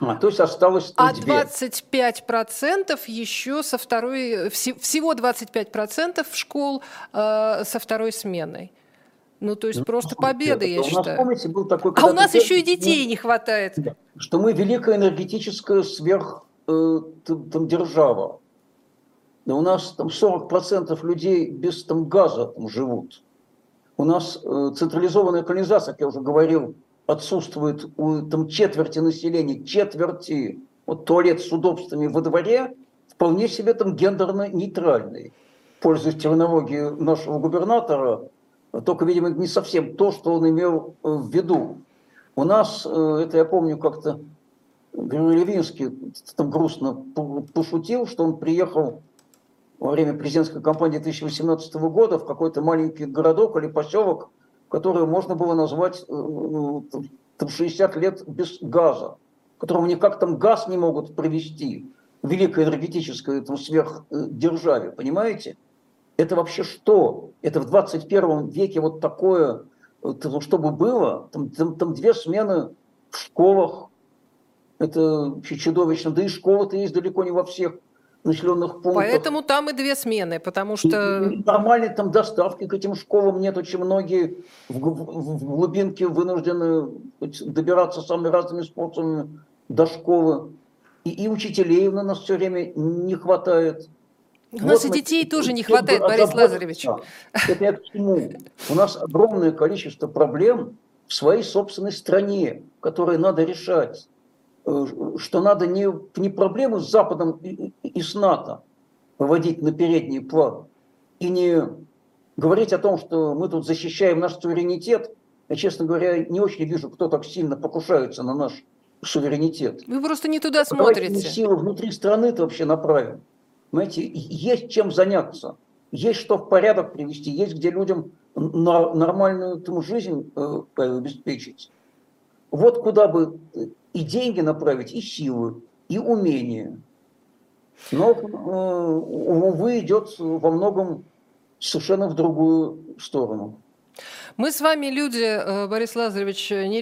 а, то есть осталось А 25% еще со второй, всего 25% школ э, со второй сменой. Ну, то есть ну, просто победа, я считаю. У нас, помните, был такой, а у нас еще и детей не хватает. Что мы великая энергетическая сверх э, там, держава. Да у нас там 40% людей без там, газа там, живут. У нас э, централизованная колонизация, как я уже говорил, отсутствует у там, четверти населения, четверти, вот туалет с удобствами во дворе, вполне себе там гендерно нейтральный. Пользуясь терминологией нашего губернатора, только, видимо, не совсем то, что он имел э, в виду. У нас, э, это я помню как-то, Левинский там грустно пошутил, что он приехал во время президентской кампании 2018 года в какой-то маленький городок или поселок, которую можно было назвать э, там, 60 лет без газа, которому никак там газ не могут провести в великой энергетической там, сверхдержаве, понимаете? Это вообще что? Это в 21 веке вот такое, чтобы было, там, там, там две смены в школах, это чудовищно, да и школы-то есть далеко не во всех населенных пунктах. Поэтому там и две смены, потому что... Нормальной там доставки к этим школам нет. Очень многие в, в, в глубинке вынуждены добираться самыми разными способами до школы. И, и учителей у нас все время не хватает. У вот нас и детей тоже не хватает, Борис Лазаревич. Это я к чему? У нас огромное количество проблем в своей собственной стране, которые надо решать. Э, что надо не, не проблемы с Западом и, и с НАТО выводить на передний план, и не говорить о том, что мы тут защищаем наш суверенитет. Я, честно говоря, не очень вижу, кто так сильно покушается на наш суверенитет. Вы просто не туда смотрите. Давайте силы внутри страны-то вообще направим. Понимаете, есть чем заняться, есть что в порядок привести, есть где людям нормальную там, жизнь э, обеспечить. Вот куда бы и деньги направить, и силы, и умения. Но, э, увы, идет во многом совершенно в другую сторону. Мы с вами люди, э, Борис Лазаревич, не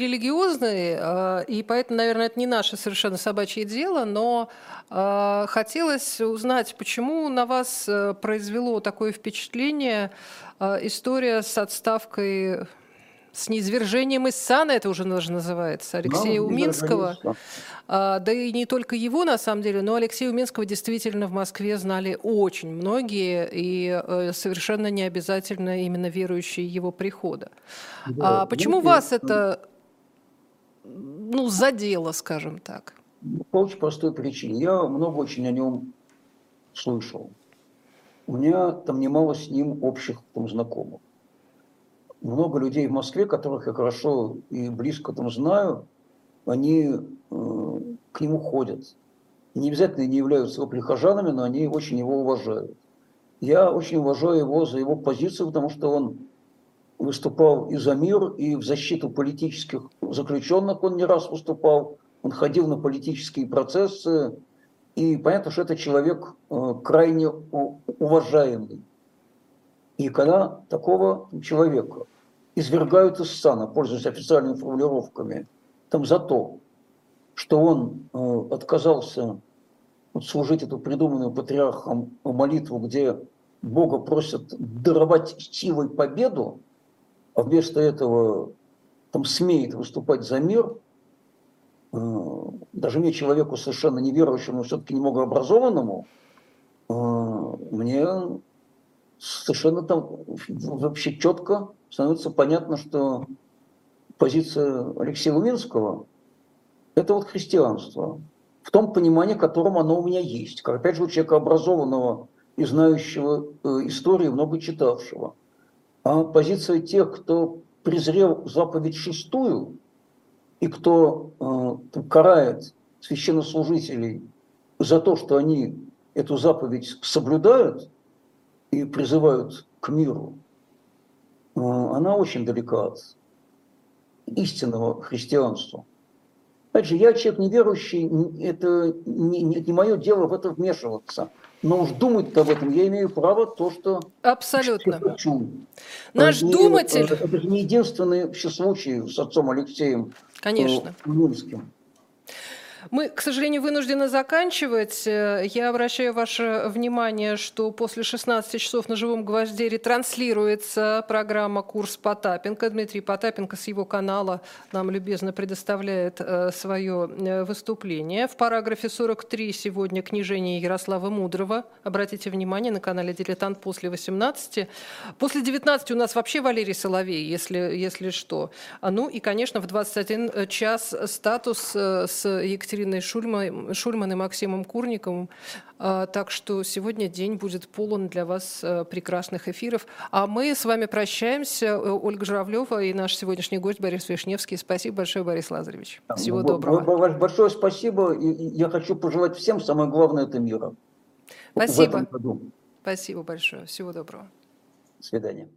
религиозные, э, и поэтому, наверное, это не наше совершенно собачье дело, но хотелось узнать, почему на вас произвело такое впечатление история с отставкой с низвержением из сана, это уже даже называется, Алексея ну, Уминского. А, да и не только его, на самом деле, но Алексея Уминского действительно в Москве знали очень многие, и э, совершенно не обязательно именно верующие его прихода. Да, а почему знаете, вас это ну, задело, скажем так? По очень простой причине. Я много очень о нем слышал. У меня там немало с ним общих там, знакомых много людей в Москве, которых я хорошо и близко там знаю, они э, к нему ходят. не обязательно не являются его прихожанами, но они очень его уважают. Я очень уважаю его за его позицию, потому что он выступал и за мир, и в защиту политических заключенных он не раз выступал. Он ходил на политические процессы, и понятно, что это человек э, крайне уважаемый. И когда такого человека извергают из сана, пользуясь официальными формулировками, там за то, что он э, отказался служить эту придуманную патриархом молитву, где Бога просят даровать силой победу, а вместо этого там смеет выступать за мир, э, даже мне, человеку совершенно неверующему, но все-таки немного образованному, э, мне совершенно там вообще четко становится понятно, что позиция Алексея Луминского – это вот христианство, в том понимании, котором оно у меня есть. Как, опять же, у человека образованного и знающего э, истории, много читавшего. А позиция тех, кто презрел заповедь шестую и кто э, карает священнослужителей за то, что они эту заповедь соблюдают и призывают к миру, э, она очень далека от истинного христианства. Опять же, я человек неверующий, это не, не, не мое дело в это вмешиваться. Но уж думать об этом я имею право то, что Абсолютно. хочу. Наш И, думатель... э, Это же не единственный случай с отцом Алексеем Конечно. э, Минским. Мы, к сожалению, вынуждены заканчивать. Э, Я обращаю ваше внимание, что после 16 часов на «Живом гвозде» ретранслируется программа «Курс Потапенко». Дмитрий Потапенко с его канала нам любезно предоставляет э, свое э, выступление. В параграфе 43 сегодня книжение Ярослава Мудрого. Обратите внимание, на канале «Дилетант» после 18. После 19 у нас вообще Валерий Соловей, если, если что. А Ну и, конечно, в 21 час статус с Екатериной Шульман, Шульман и Максимом Курниковым. А, Так что сегодня день будет полон для вас э, прекрасных эфиров. А мы с вами прощаемся. Э, Ольга Журавлева и наш сегодняшний гость Борис Вишневский. Спасибо большое, Борис Лазаревич. Всего Б- доброго. Большое спасибо. Я хочу пожелать всем самое главное это мира. Спасибо. Спасибо большое. Всего доброго. До свидания.